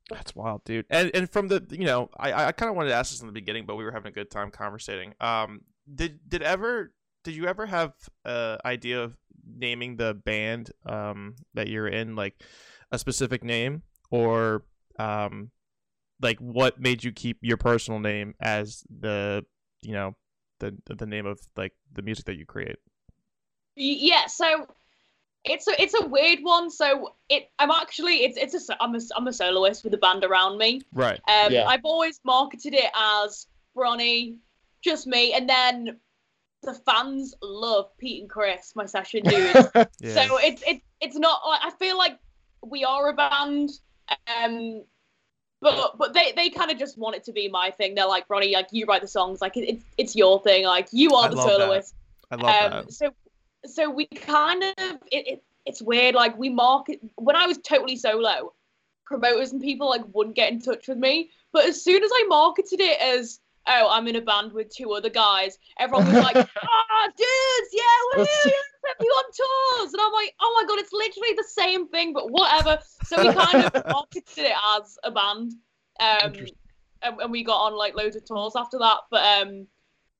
that's wild, dude. And and from the you know, I I kind of wanted to ask this in the beginning, but we were having a good time conversating. Um, did did ever did you ever have a idea of naming the band um that you're in like a specific name or um like what made you keep your personal name as the you know the the name of like the music that you create Yeah, so it's a it's a weird one. So it I'm actually it's it's a so- I'm a I'm a soloist with a band around me. right Um, Yeah. I've always marketed it as Bronnie, just me, and then the fans love Pete and Chris, my session dudes. yeah So it's it's it's not. I feel like we are a band, um, but but they they kind of just want it to be my thing. They're like, Ronnie, like you write the songs, like it, it's it's your thing. Like you are I the love that. soloist. i love Um, that so so we kind of it, it it's weird. Like we market when I was totally solo, promoters and people like wouldn't get in touch with me. But as soon as I marketed it as oh I'm in a band with two other guys, everyone was like, ah dudes, yeah, woohoo, you on tours. And I'm like, oh my god, it's literally the same thing, but whatever. So we kind of marketed it as a band. Um, and, and we got on like loads of tours after that. But um,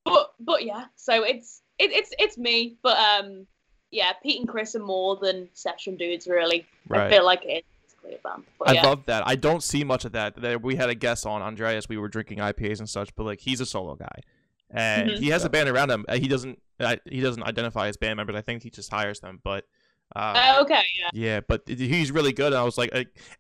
but but yeah, so it's it, it's it's me. But um, yeah, Pete and Chris are more than session dudes. Really, I feel like it is a clear. But I yeah. love that. I don't see much of that. There- We had a guest on Andreas. We were drinking IPAs and such, but like he's a solo guy, and Mhm. he has a band around him. Uh, He doesn't. He doesn't identify as band members. I think he just hires them. But uh, Oh, okay, yeah. yeah, but he's really good. And I was like,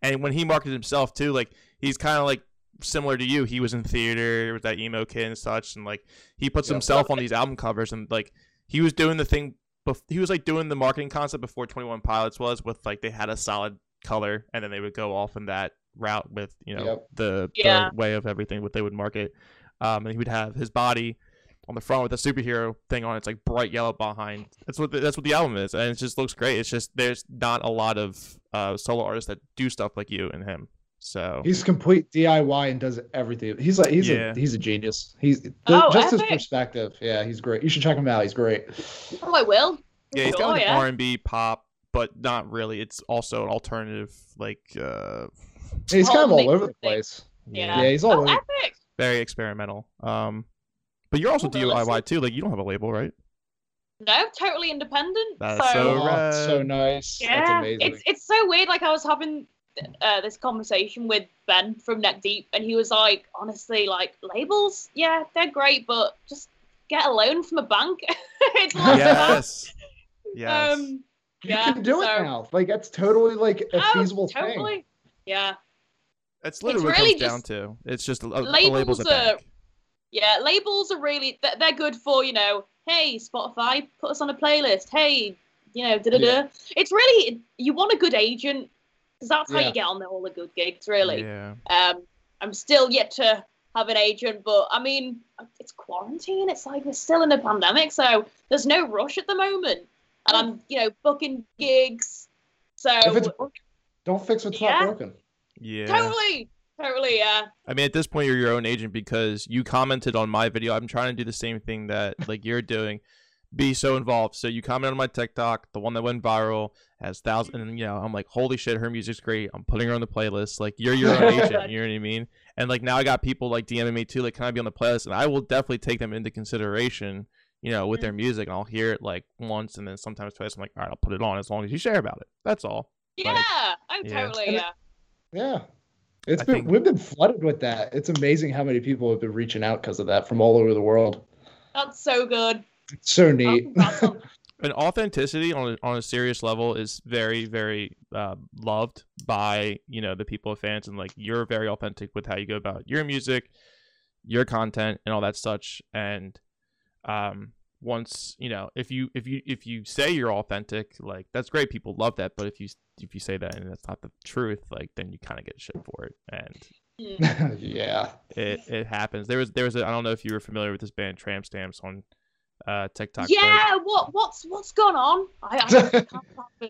and when he marketed himself too, like he's kind of like similar to you. He was in theater with that emo kid and such, and like he puts Yep. himself on these album covers, and like he was doing the thing. Bef- he was like doing the marketing concept before Twenty One Pilots was, with like they had a solid color, and then they would go off in that route with you know Yep. the, Yeah. the way of everything what they would market. Um, and he would have his body on the front with a superhero thing on. It's like bright yellow behind. That's what the, that's what the album is, and it just looks great. It's just there's not a lot of uh, solo artists that do stuff like you and him. So He's complete DIY and does everything. He's like he's Yeah. a he's a genius. He's th- Oh, just his perspective. Yeah, he's great. You should check him out. He's great. Oh, I will. yeah, he's Oh, got like yeah. R and B pop, but not really. It's also an alternative, like uh, He's kind of all over the place. Yeah. Yeah, he's all Oh, over. epic. very experimental. Um, but you're also Oh, well, DIY too. Like you don't have a label, right? No, totally independent. That's so, so Oh, rad. so nice. That's yeah, amazing. it's it's so weird. Like I was having uh, this conversation with Ben from Neck Deep, and he was like, honestly, like labels, yeah, they're great, but just get a loan from a bank. it's like that. Yes. Yes. You yeah, can do it now. Like that's totally like a Oh, feasible totally. thing. Yeah, That's literally what really it comes down to. It's just a, a, a labels label's are- bank. yeah. Labels are really they're, they're good for you know. Hey, Spotify, put us on a playlist. Hey, you know, da da da. It's really you want a good agent because that's how Yeah. you get on the, all the good gigs. Really. Yeah. Um, I'm still yet to have an agent, but I mean, it's quarantine. It's like we're still in a pandemic, so there's no rush at the moment, and I'm, you know, booking gigs. So If it's broken, don't fix what's Yeah. not broken. Yeah. totally, totally, yeah. I mean, at this point, you're your own agent because you commented on my video. I'm trying to do the same thing that like you're doing. Be so involved. So you commented on my TikTok, the one that went viral, has thousand. And you know, I'm like, holy shit, her music's great. I'm putting her on the playlist. Like you're your own agent. You know what I mean? And like now I got people like DMing me too. Like, can I be on the playlist? And I will definitely take them into consideration. You know, with their music, and I'll hear it like once, and then sometimes twice. I'm like, all right, I'll put it on as long as you share about it. That's all. Yeah, I'm yeah. totally, yeah. Yeah. It's I been think- we've been flooded with that. It's amazing how many people have been reaching out because of that from all over the world. That's so good. It's so neat. congrats on- and authenticity on a, on a serious level is very very uh, loved by you know the people of fans and like you're very authentic with how you go about your music your content and all that such and um once you know if you if you if you say you're authentic like that's great people love that but if you if you say that and that's not the truth like then you kind of get shit for it and yeah. it it happens there was there was a, i don't know if you were familiar with this band tramp stamps on uh tiktok but- yeah, what what's what's gone on? I, I can't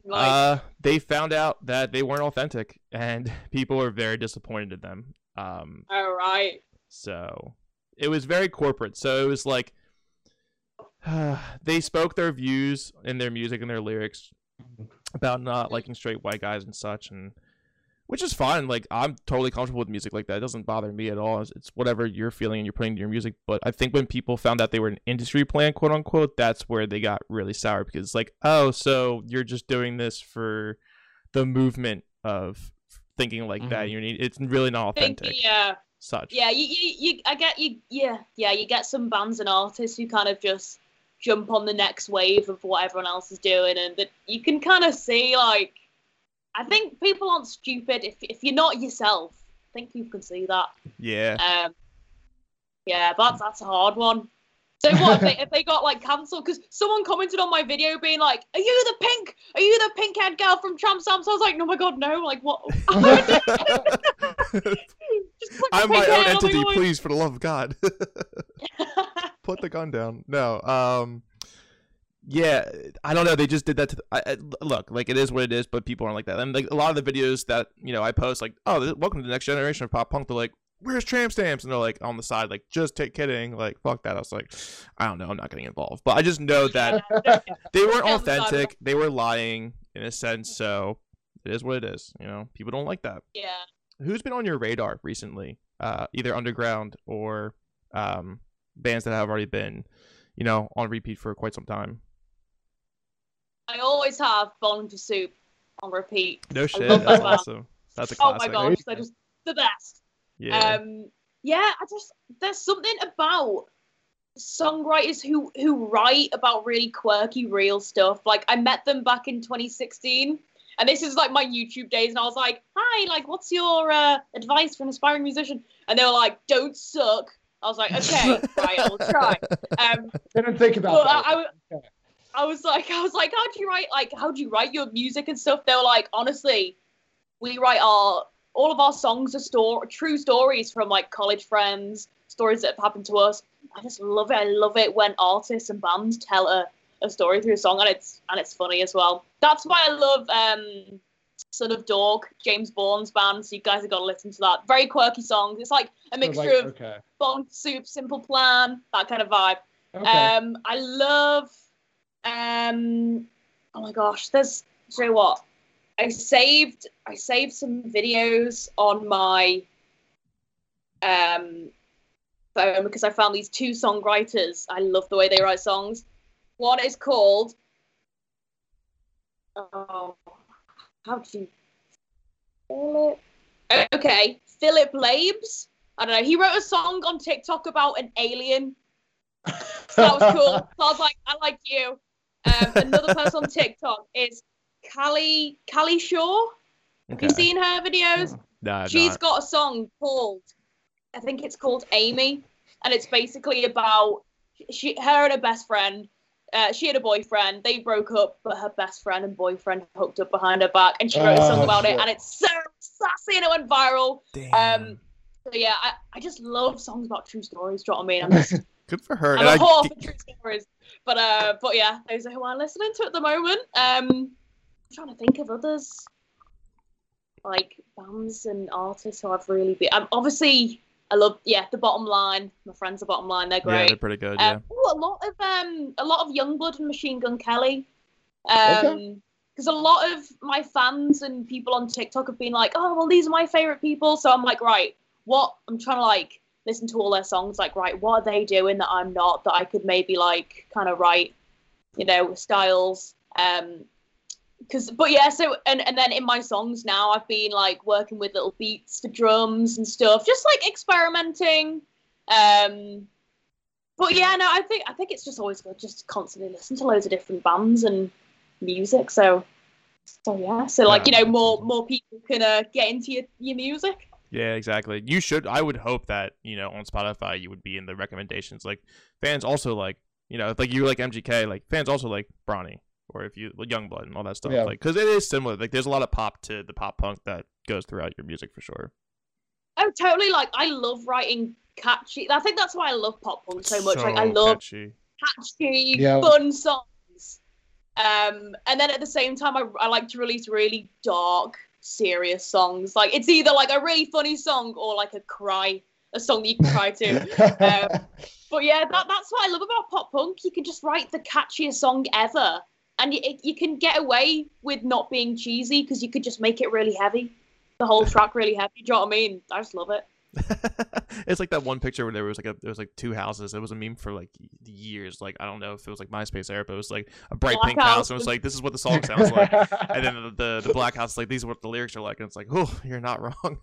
like, uh, they found out that they weren't authentic, and people were very disappointed in them. Um, all right. so it was very corporate. So it was like they spoke their views in their music and their lyrics about not liking straight white guys and such, and which is fine. Like I'm totally comfortable with music like that. It doesn't bother me at all. It's, it's whatever you're feeling and you're putting into your music. But I think when people found out they were an industry plan, quote unquote, that's where they got really sour because it's like, oh, so you're just doing this for the movement of thinking like that. Mhm. You need it's really not authentic. yeah. Such. Yeah, you, you, you, I get you. Yeah, yeah, you get some bands and artists who kind of just jump on the next wave of what everyone else is doing, and that you can kind of see. Like, I think people aren't stupid if if you're not yourself. I think people can see that. Yeah. Um, yeah, but that's, that's a hard one. So what if they, if they got like cancelled? Because someone commented on my video being like, "Are you the pink? Are you the pink haired girl from Tramp Stamp?" So I was like, "No, my god, no! Like what?" Just put the I'm my own entity, please, for the love of God. Put the gun down. No. Um. Yeah, I don't know. They just did that to. The, I, I, look, like it is what it is, but people aren't like that. And like a lot of the videos that you know I post, like, oh, welcome to the next generation of pop punk. They're like, where's tramp stamps? And they're like on the side, like, just take kidding. Like, fuck that. I was like, I don't know. I'm not getting involved, but I just know that they weren't Yeah, I'm sorry. authentic. They were lying in a sense. So it is what it is. You know, people don't like that. yeah. who's been on your radar recently? Uh, either underground or um, bands that have already been, you know, on repeat for quite some time. I always have Bowling for Soup on repeat. No shit. That's band. awesome. That's a Oh my gosh, they're just the best. Yeah. Um, yeah, I just there's something about songwriters who who write about really quirky, real stuff. Like I met them back in 2016, and this is like my YouTube days, and I was like, "Hi, like, what's your uh, advice for an aspiring musician?" And they were like, "Don't suck." I was like, "Okay, right, I'll try." Um, Didn't think about that. I, I, I was like, I was like, how do you write like how do you write your music and stuff? They were like, honestly, we write our all of our songs are store true stories from like college friends, stories that have happened to us. I just love it. I love it when artists and bands tell a, a story through a song and it's and it's funny as well. That's why I love um Son of Dork, James Bourne's band. So you guys have got to listen to that. Very quirky songs. It's like a So, mixture like, of okay. Bond Soup, Simple Plan, that kind of vibe. Okay. Um, I love. Um, oh my gosh, there's. Do you know what? I saved. I saved some videos on my um phone because I found these two songwriters. I love the way they write songs. One is called. Oh, how do you? Okay, Philip Labes. I don't know. He wrote a song on TikTok about an alien so that was cool. So I was like, I like you. Um, another person on TikTok is Callie Callie Shaw. Have you Okay. seen her videos? Nah, She's not. got a song called, I think it's called Amy, and it's basically about she, her and her best friend. Uh, she had a boyfriend. They broke up, but her best friend and boyfriend hooked up behind her back, and she wrote a song Oh, about it, and it's so sassy and it went viral. Damn. Um, So yeah, I, I just love songs about true stories. Do you know what I mean? I'm just Good for her. I'm And a I- whore for true stories. But uh, but yeah, those are who I'm listening to at the moment. Um, I'm trying to think of others, like bands and artists who I've really been. Um, obviously, I love yeah the bottom line. My friends, the bottom line, they're great. yeah, great. they're pretty good. Yeah. Um, ooh, a lot of um, a lot of Yungblud and Machine Gun Kelly. Um, because a lot of my fans and people on TikTok have been like, "Oh, well, these are my favorite people." So I'm like, right, what? I'm trying to like listen to all their songs. Like, right, what are they doing that I'm not? That I could maybe like kind of write, you know, styles. Um, because but yeah, so and and then in my songs now, I've been like working with little beats for drums and stuff, just like experimenting. Um, but yeah, no, I think I think it's just always good just to constantly listen to loads of different bands and music. So, so yeah, so like you know, more more people can uh, get into your, your music. Yeah, exactly. You should. I would hope that you know on Spotify you would be in the recommendations. Like fans also like you know like you like MGK. Like fans also like Bronnie or if you Yungblud and all that stuff. Yeah. Like because it is similar. Like there's a lot of pop to the pop punk that goes throughout your music for sure. Oh, totally. Like I love writing catchy. I think that's why I love pop punk so much. like I love catchy. catchy, Yeah. fun songs. Um, and then at the same time, I, I like to release really dark, serious songs. Like it's either like a really funny song or like a cry, a song that you can cry to. Um, But yeah, that, that's what I love about pop punk. You can just write the catchiest song ever, and you, you can get away with not being cheesy because you could just make it really heavy, the whole track really heavy. Do you know what I mean? I just love it. it's like that one picture where there was like a there was like two houses. It was a meme for like years. Like I don't know if it was like MySpace era, but it was like a bright Black pink house. house And it was like this is what the song sounds like. and then the, the the black house is like these are what the lyrics are like. And it's like oh you're not wrong.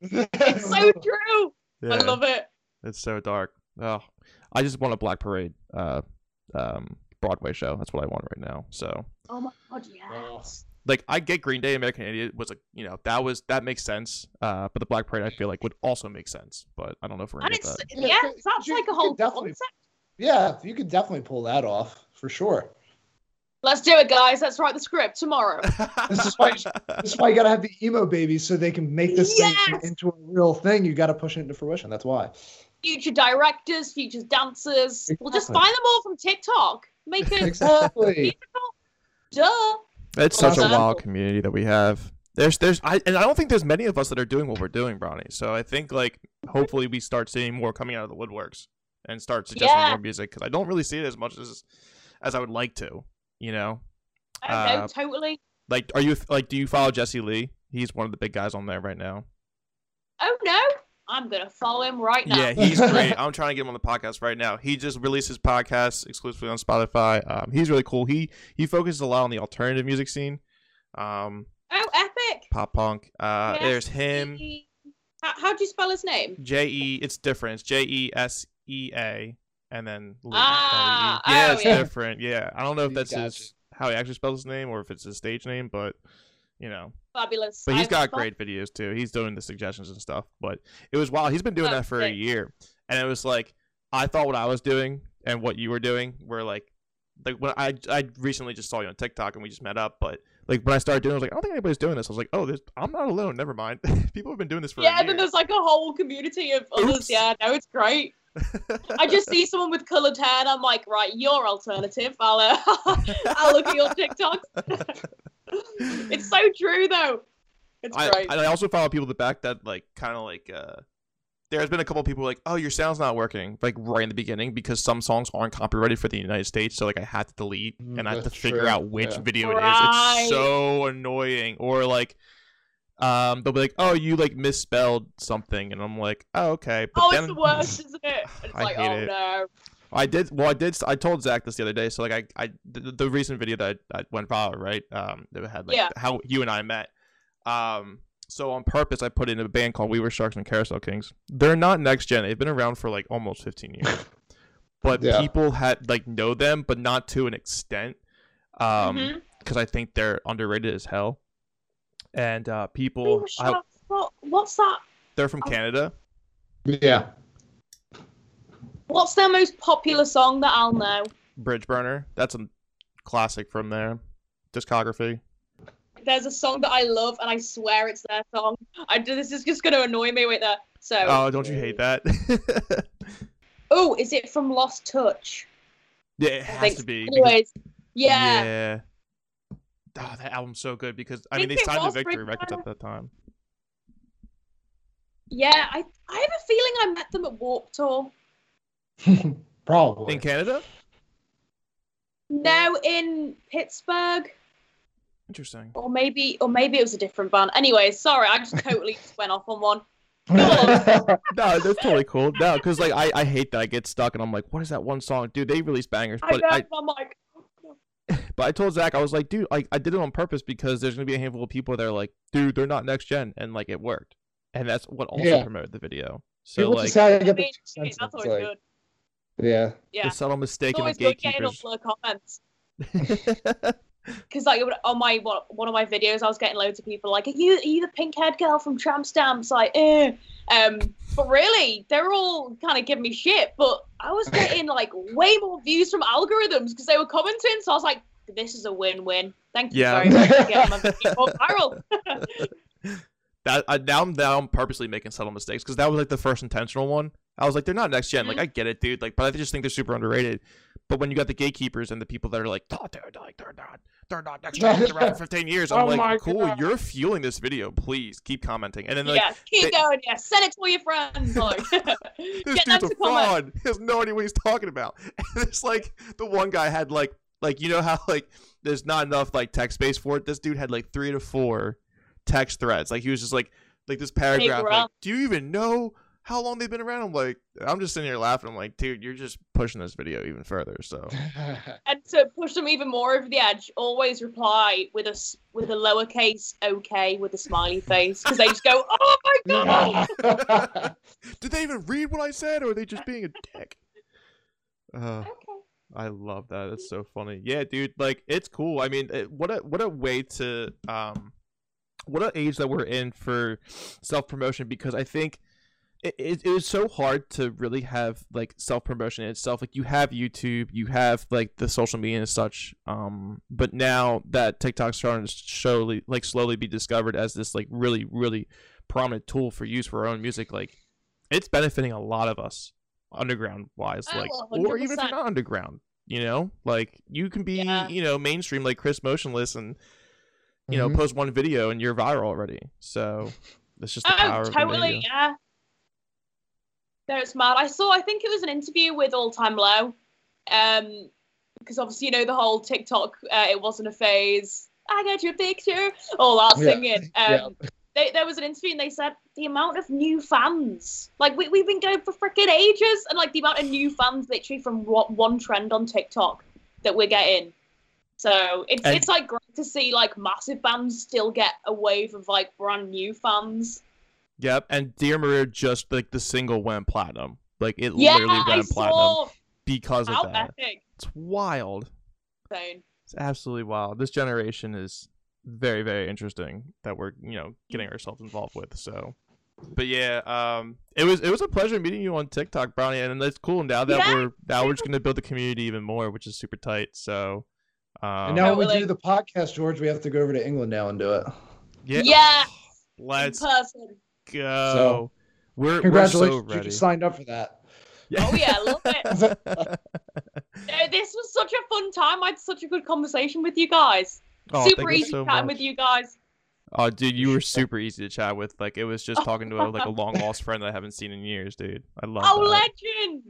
It's so true. I love it. It's so dark. Oh, I just want a Black Parade, uh, um, Broadway show. That's what I want right now. So, Oh my god, yes. like, I get Green Day, American Idiot was like, you know, that was that makes sense. Uh, but the Black Parade, I feel like would also make sense. But I don't know if we're gonna get that. yeah, Yeah, so like a whole definitely- concept. yeah, you could definitely pull that off for sure. Let's do it, guys. Let's write the script tomorrow. This is why That's why you gotta have the emo babies so they can make this thing into a real thing. You gotta push it into fruition. That's why. Future directors, future dancers. We'll just Exactly. find them all from TikTok. Make it Exactly. duh. It's such a wild community that we have. There's, there's, I, and I don't think there's many of us that are doing what we're doing, Bronnie. So I think like hopefully we start seeing more coming out of the woodworks and start suggesting Yeah. more music because I don't really see it as much as as I would like to. You know, I don't know, Uh, totally. like, are you like, do you follow Jesea Lee? He's one of the big guys on there right now. oh no, I'm gonna follow him right now. Yeah, he's great. I'm trying to get him on the podcast right now. He just released his podcast exclusively on Spotify. Um, he's really cool. He he focuses a lot on the alternative music scene, um, Oh, epic. pop punk. Uh, Yeah. There's him, How, how do you spell his name? J E. It's different. It's J E S E A, and then Lee, Ah, L E. yeah, oh, it's yeah. different. Yeah, I don't know if that's his how he actually spells his name or if it's his stage name, but you know. Fabulous. But he's got great videos too. He's doing the suggestions and stuff. But it was wild. He's been doing Oh, that for a year, and it was like I thought what I was doing and what you were doing were like, like when I I recently just saw you on TikTok and we just met up. But like when I started doing, it, I was like, I don't think anybody's doing this. I was like, oh, this, I'm not alone. Never mind. People have been doing this for Yeah, a and year. then there's like a whole community of others. Oops. Yeah, no, it's great. I just see someone with coloured hair, and I'm like, right, you're alternative. I'll, uh, I'll look at your TikToks. It's so true, though. It's I, great. and I also follow people in the back that like kind of like uh there's been a couple of people like oh your sound's not working like right in the beginning because some songs aren't copyrighted for the United States so like I had to delete Mm, and I had to that's figure true, out which yeah. video it is it's so annoying or like um they'll be like oh you like misspelled something and I'm like oh okay but oh, then it's the worst, isn't it? It's I like, hate oh it. no. I did. Well, I did. I told Zach this the other day. So like, I, I, the, the recent video that I, I went viral, right? Um, that had like Yeah. how you and I met. Um, so on purpose, I put in a band called We Were Sharks and Carousel Kings. They're not next gen. They've been around for like almost fifteen years, but Yeah. people had like know them, but not to an extent. Um, because I think they're underrated as hell. And uh, We people, were I, shocked. What, what's that? they're from Oh. Canada. Yeah. What's their most popular song that I'll know? Bridge Burner. That's a classic from their discography. There's a song that I love, and I swear it's their song. I this is just going to annoy me with that. So, Oh, don't you hate that? oh, is it from Lost Touch? yeah, it has think- to be. because- yeah. Yeah. Oh, that album's so good because I mean they signed the Victory Bridge Records Burner. at that time. Yeah, I I have a feeling I met them at Warped Tour. Probably. In Canada? No, in Pittsburgh, Interesting. or maybe or maybe it was a different band. Anyway, sorry, I just totally just went off on one. No, that's totally cool. No, because like I, I hate that I get stuck and I'm like, what is that one song, dude? They release bangers, I but know, I, I'm like, oh, but I told Zach I was like, dude, like I did it on purpose because there's gonna be a handful of people that are like, dude, they're not next gen, and like it worked, and that's what also Yeah. promoted the video. So People like just gotta I get the two cents. that's It's always like, good. Yeah. Yeah, the subtle it's mistake in the always getting all gatekeepers. the comments. Because like on my one one of my videos, I was getting loads of people like, "Are you are you the pink haired girl from Tramp Stamps?" Like, eh. um, but really, they're all kind of giving me shit. But I was getting like way more views from algorithms because they were commenting. So I was like, "This is a win win." Thank you Yeah. very much for getting my video viral. that I, now I'm now I'm purposely making subtle mistakes because that was like the first intentional one. I was like, they're not next gen. Like Mhm. I get it, dude. Like, but I just think they're super underrated. But when you got the gatekeepers and the people that are like, oh, they're like they're not, they're not next gen. They're around for 15 years. I'm Oh like, cool. God. You're fueling this video. Please keep commenting. And then like, yeah, keep they- going. Yeah, send it to all your friends. Like, this get them dude's a to fraud. He has no idea what he's talking about. And it's like the one guy had like like you know how like there's not enough like text space for it. This dude had like three to four text threads. Like he was just like like this paragraph. Like, do you even know how long they've been around? I'm like, I'm just sitting here laughing. I'm like, dude, you're just pushing this video even further. So And to push them even more over the edge, always reply with a with a lowercase okay with a smiley face because they just go, "Oh my god!" Did they even read what I said, or are they just being a dick? Uh, Okay. I love that. It's so funny. Yeah, dude. Like it's cool. I mean, it, what a what a way to um, what an age that we're in for self promotion because I think it, it, it is so hard to really have like self promotion in itself. Like you have YouTube, you have like the social media and such. Um, but now that TikTok's starting to slowly like slowly be discovered as this like really really prominent tool for use for our own music, like it's benefiting a lot of us underground wise Oh, like or even if you're not underground you know like you can be Yeah. you know mainstream like chris motionless and you know Mhm. post one video and you're viral already so that's just the power Oh, of the totally, media. yeah. No, it's mad. I saw. I think it was an interview with All Time Low, um, because obviously you know the whole TikTok. Uh, it wasn't a phase. I got your picture. All that Yeah. singing. Um, Yeah. they, there was an interview and they said the amount of new fans, like we, we've been going for freaking ages, and like the amount of new fans literally from what one trend on TikTok that we're getting. So it's And- it's like great to see like massive bands still get a wave of like brand new fans. Yep, and Dear Maria just like the single went platinum. Like it Yeah, literally I went platinum saw. because of How that. epic! It's wild. Insane. It's absolutely wild. This generation is very, very interesting that we're, you know, getting ourselves involved with. So but yeah, um it was it was a pleasure meeting you on TikTok, Bronnie, and it's cool now that Yeah. we're now we're just gonna build the community even more, which is super tight. So um and now when we Totally. do the podcast, George, we have to go over to England now and do it. yeah, Yes! let's In person. Go. we're Congratulations, we're so you just signed up for that. Oh yeah, I love it. No, this was such a fun time. I had such a good conversation with you guys. Oh, Super easy so chatting much. with you guys. Oh, dude, you were super easy to chat with. Like it was just talking to a, like a long lost friend that I haven't seen in years, dude. I love it. Oh, that. legend!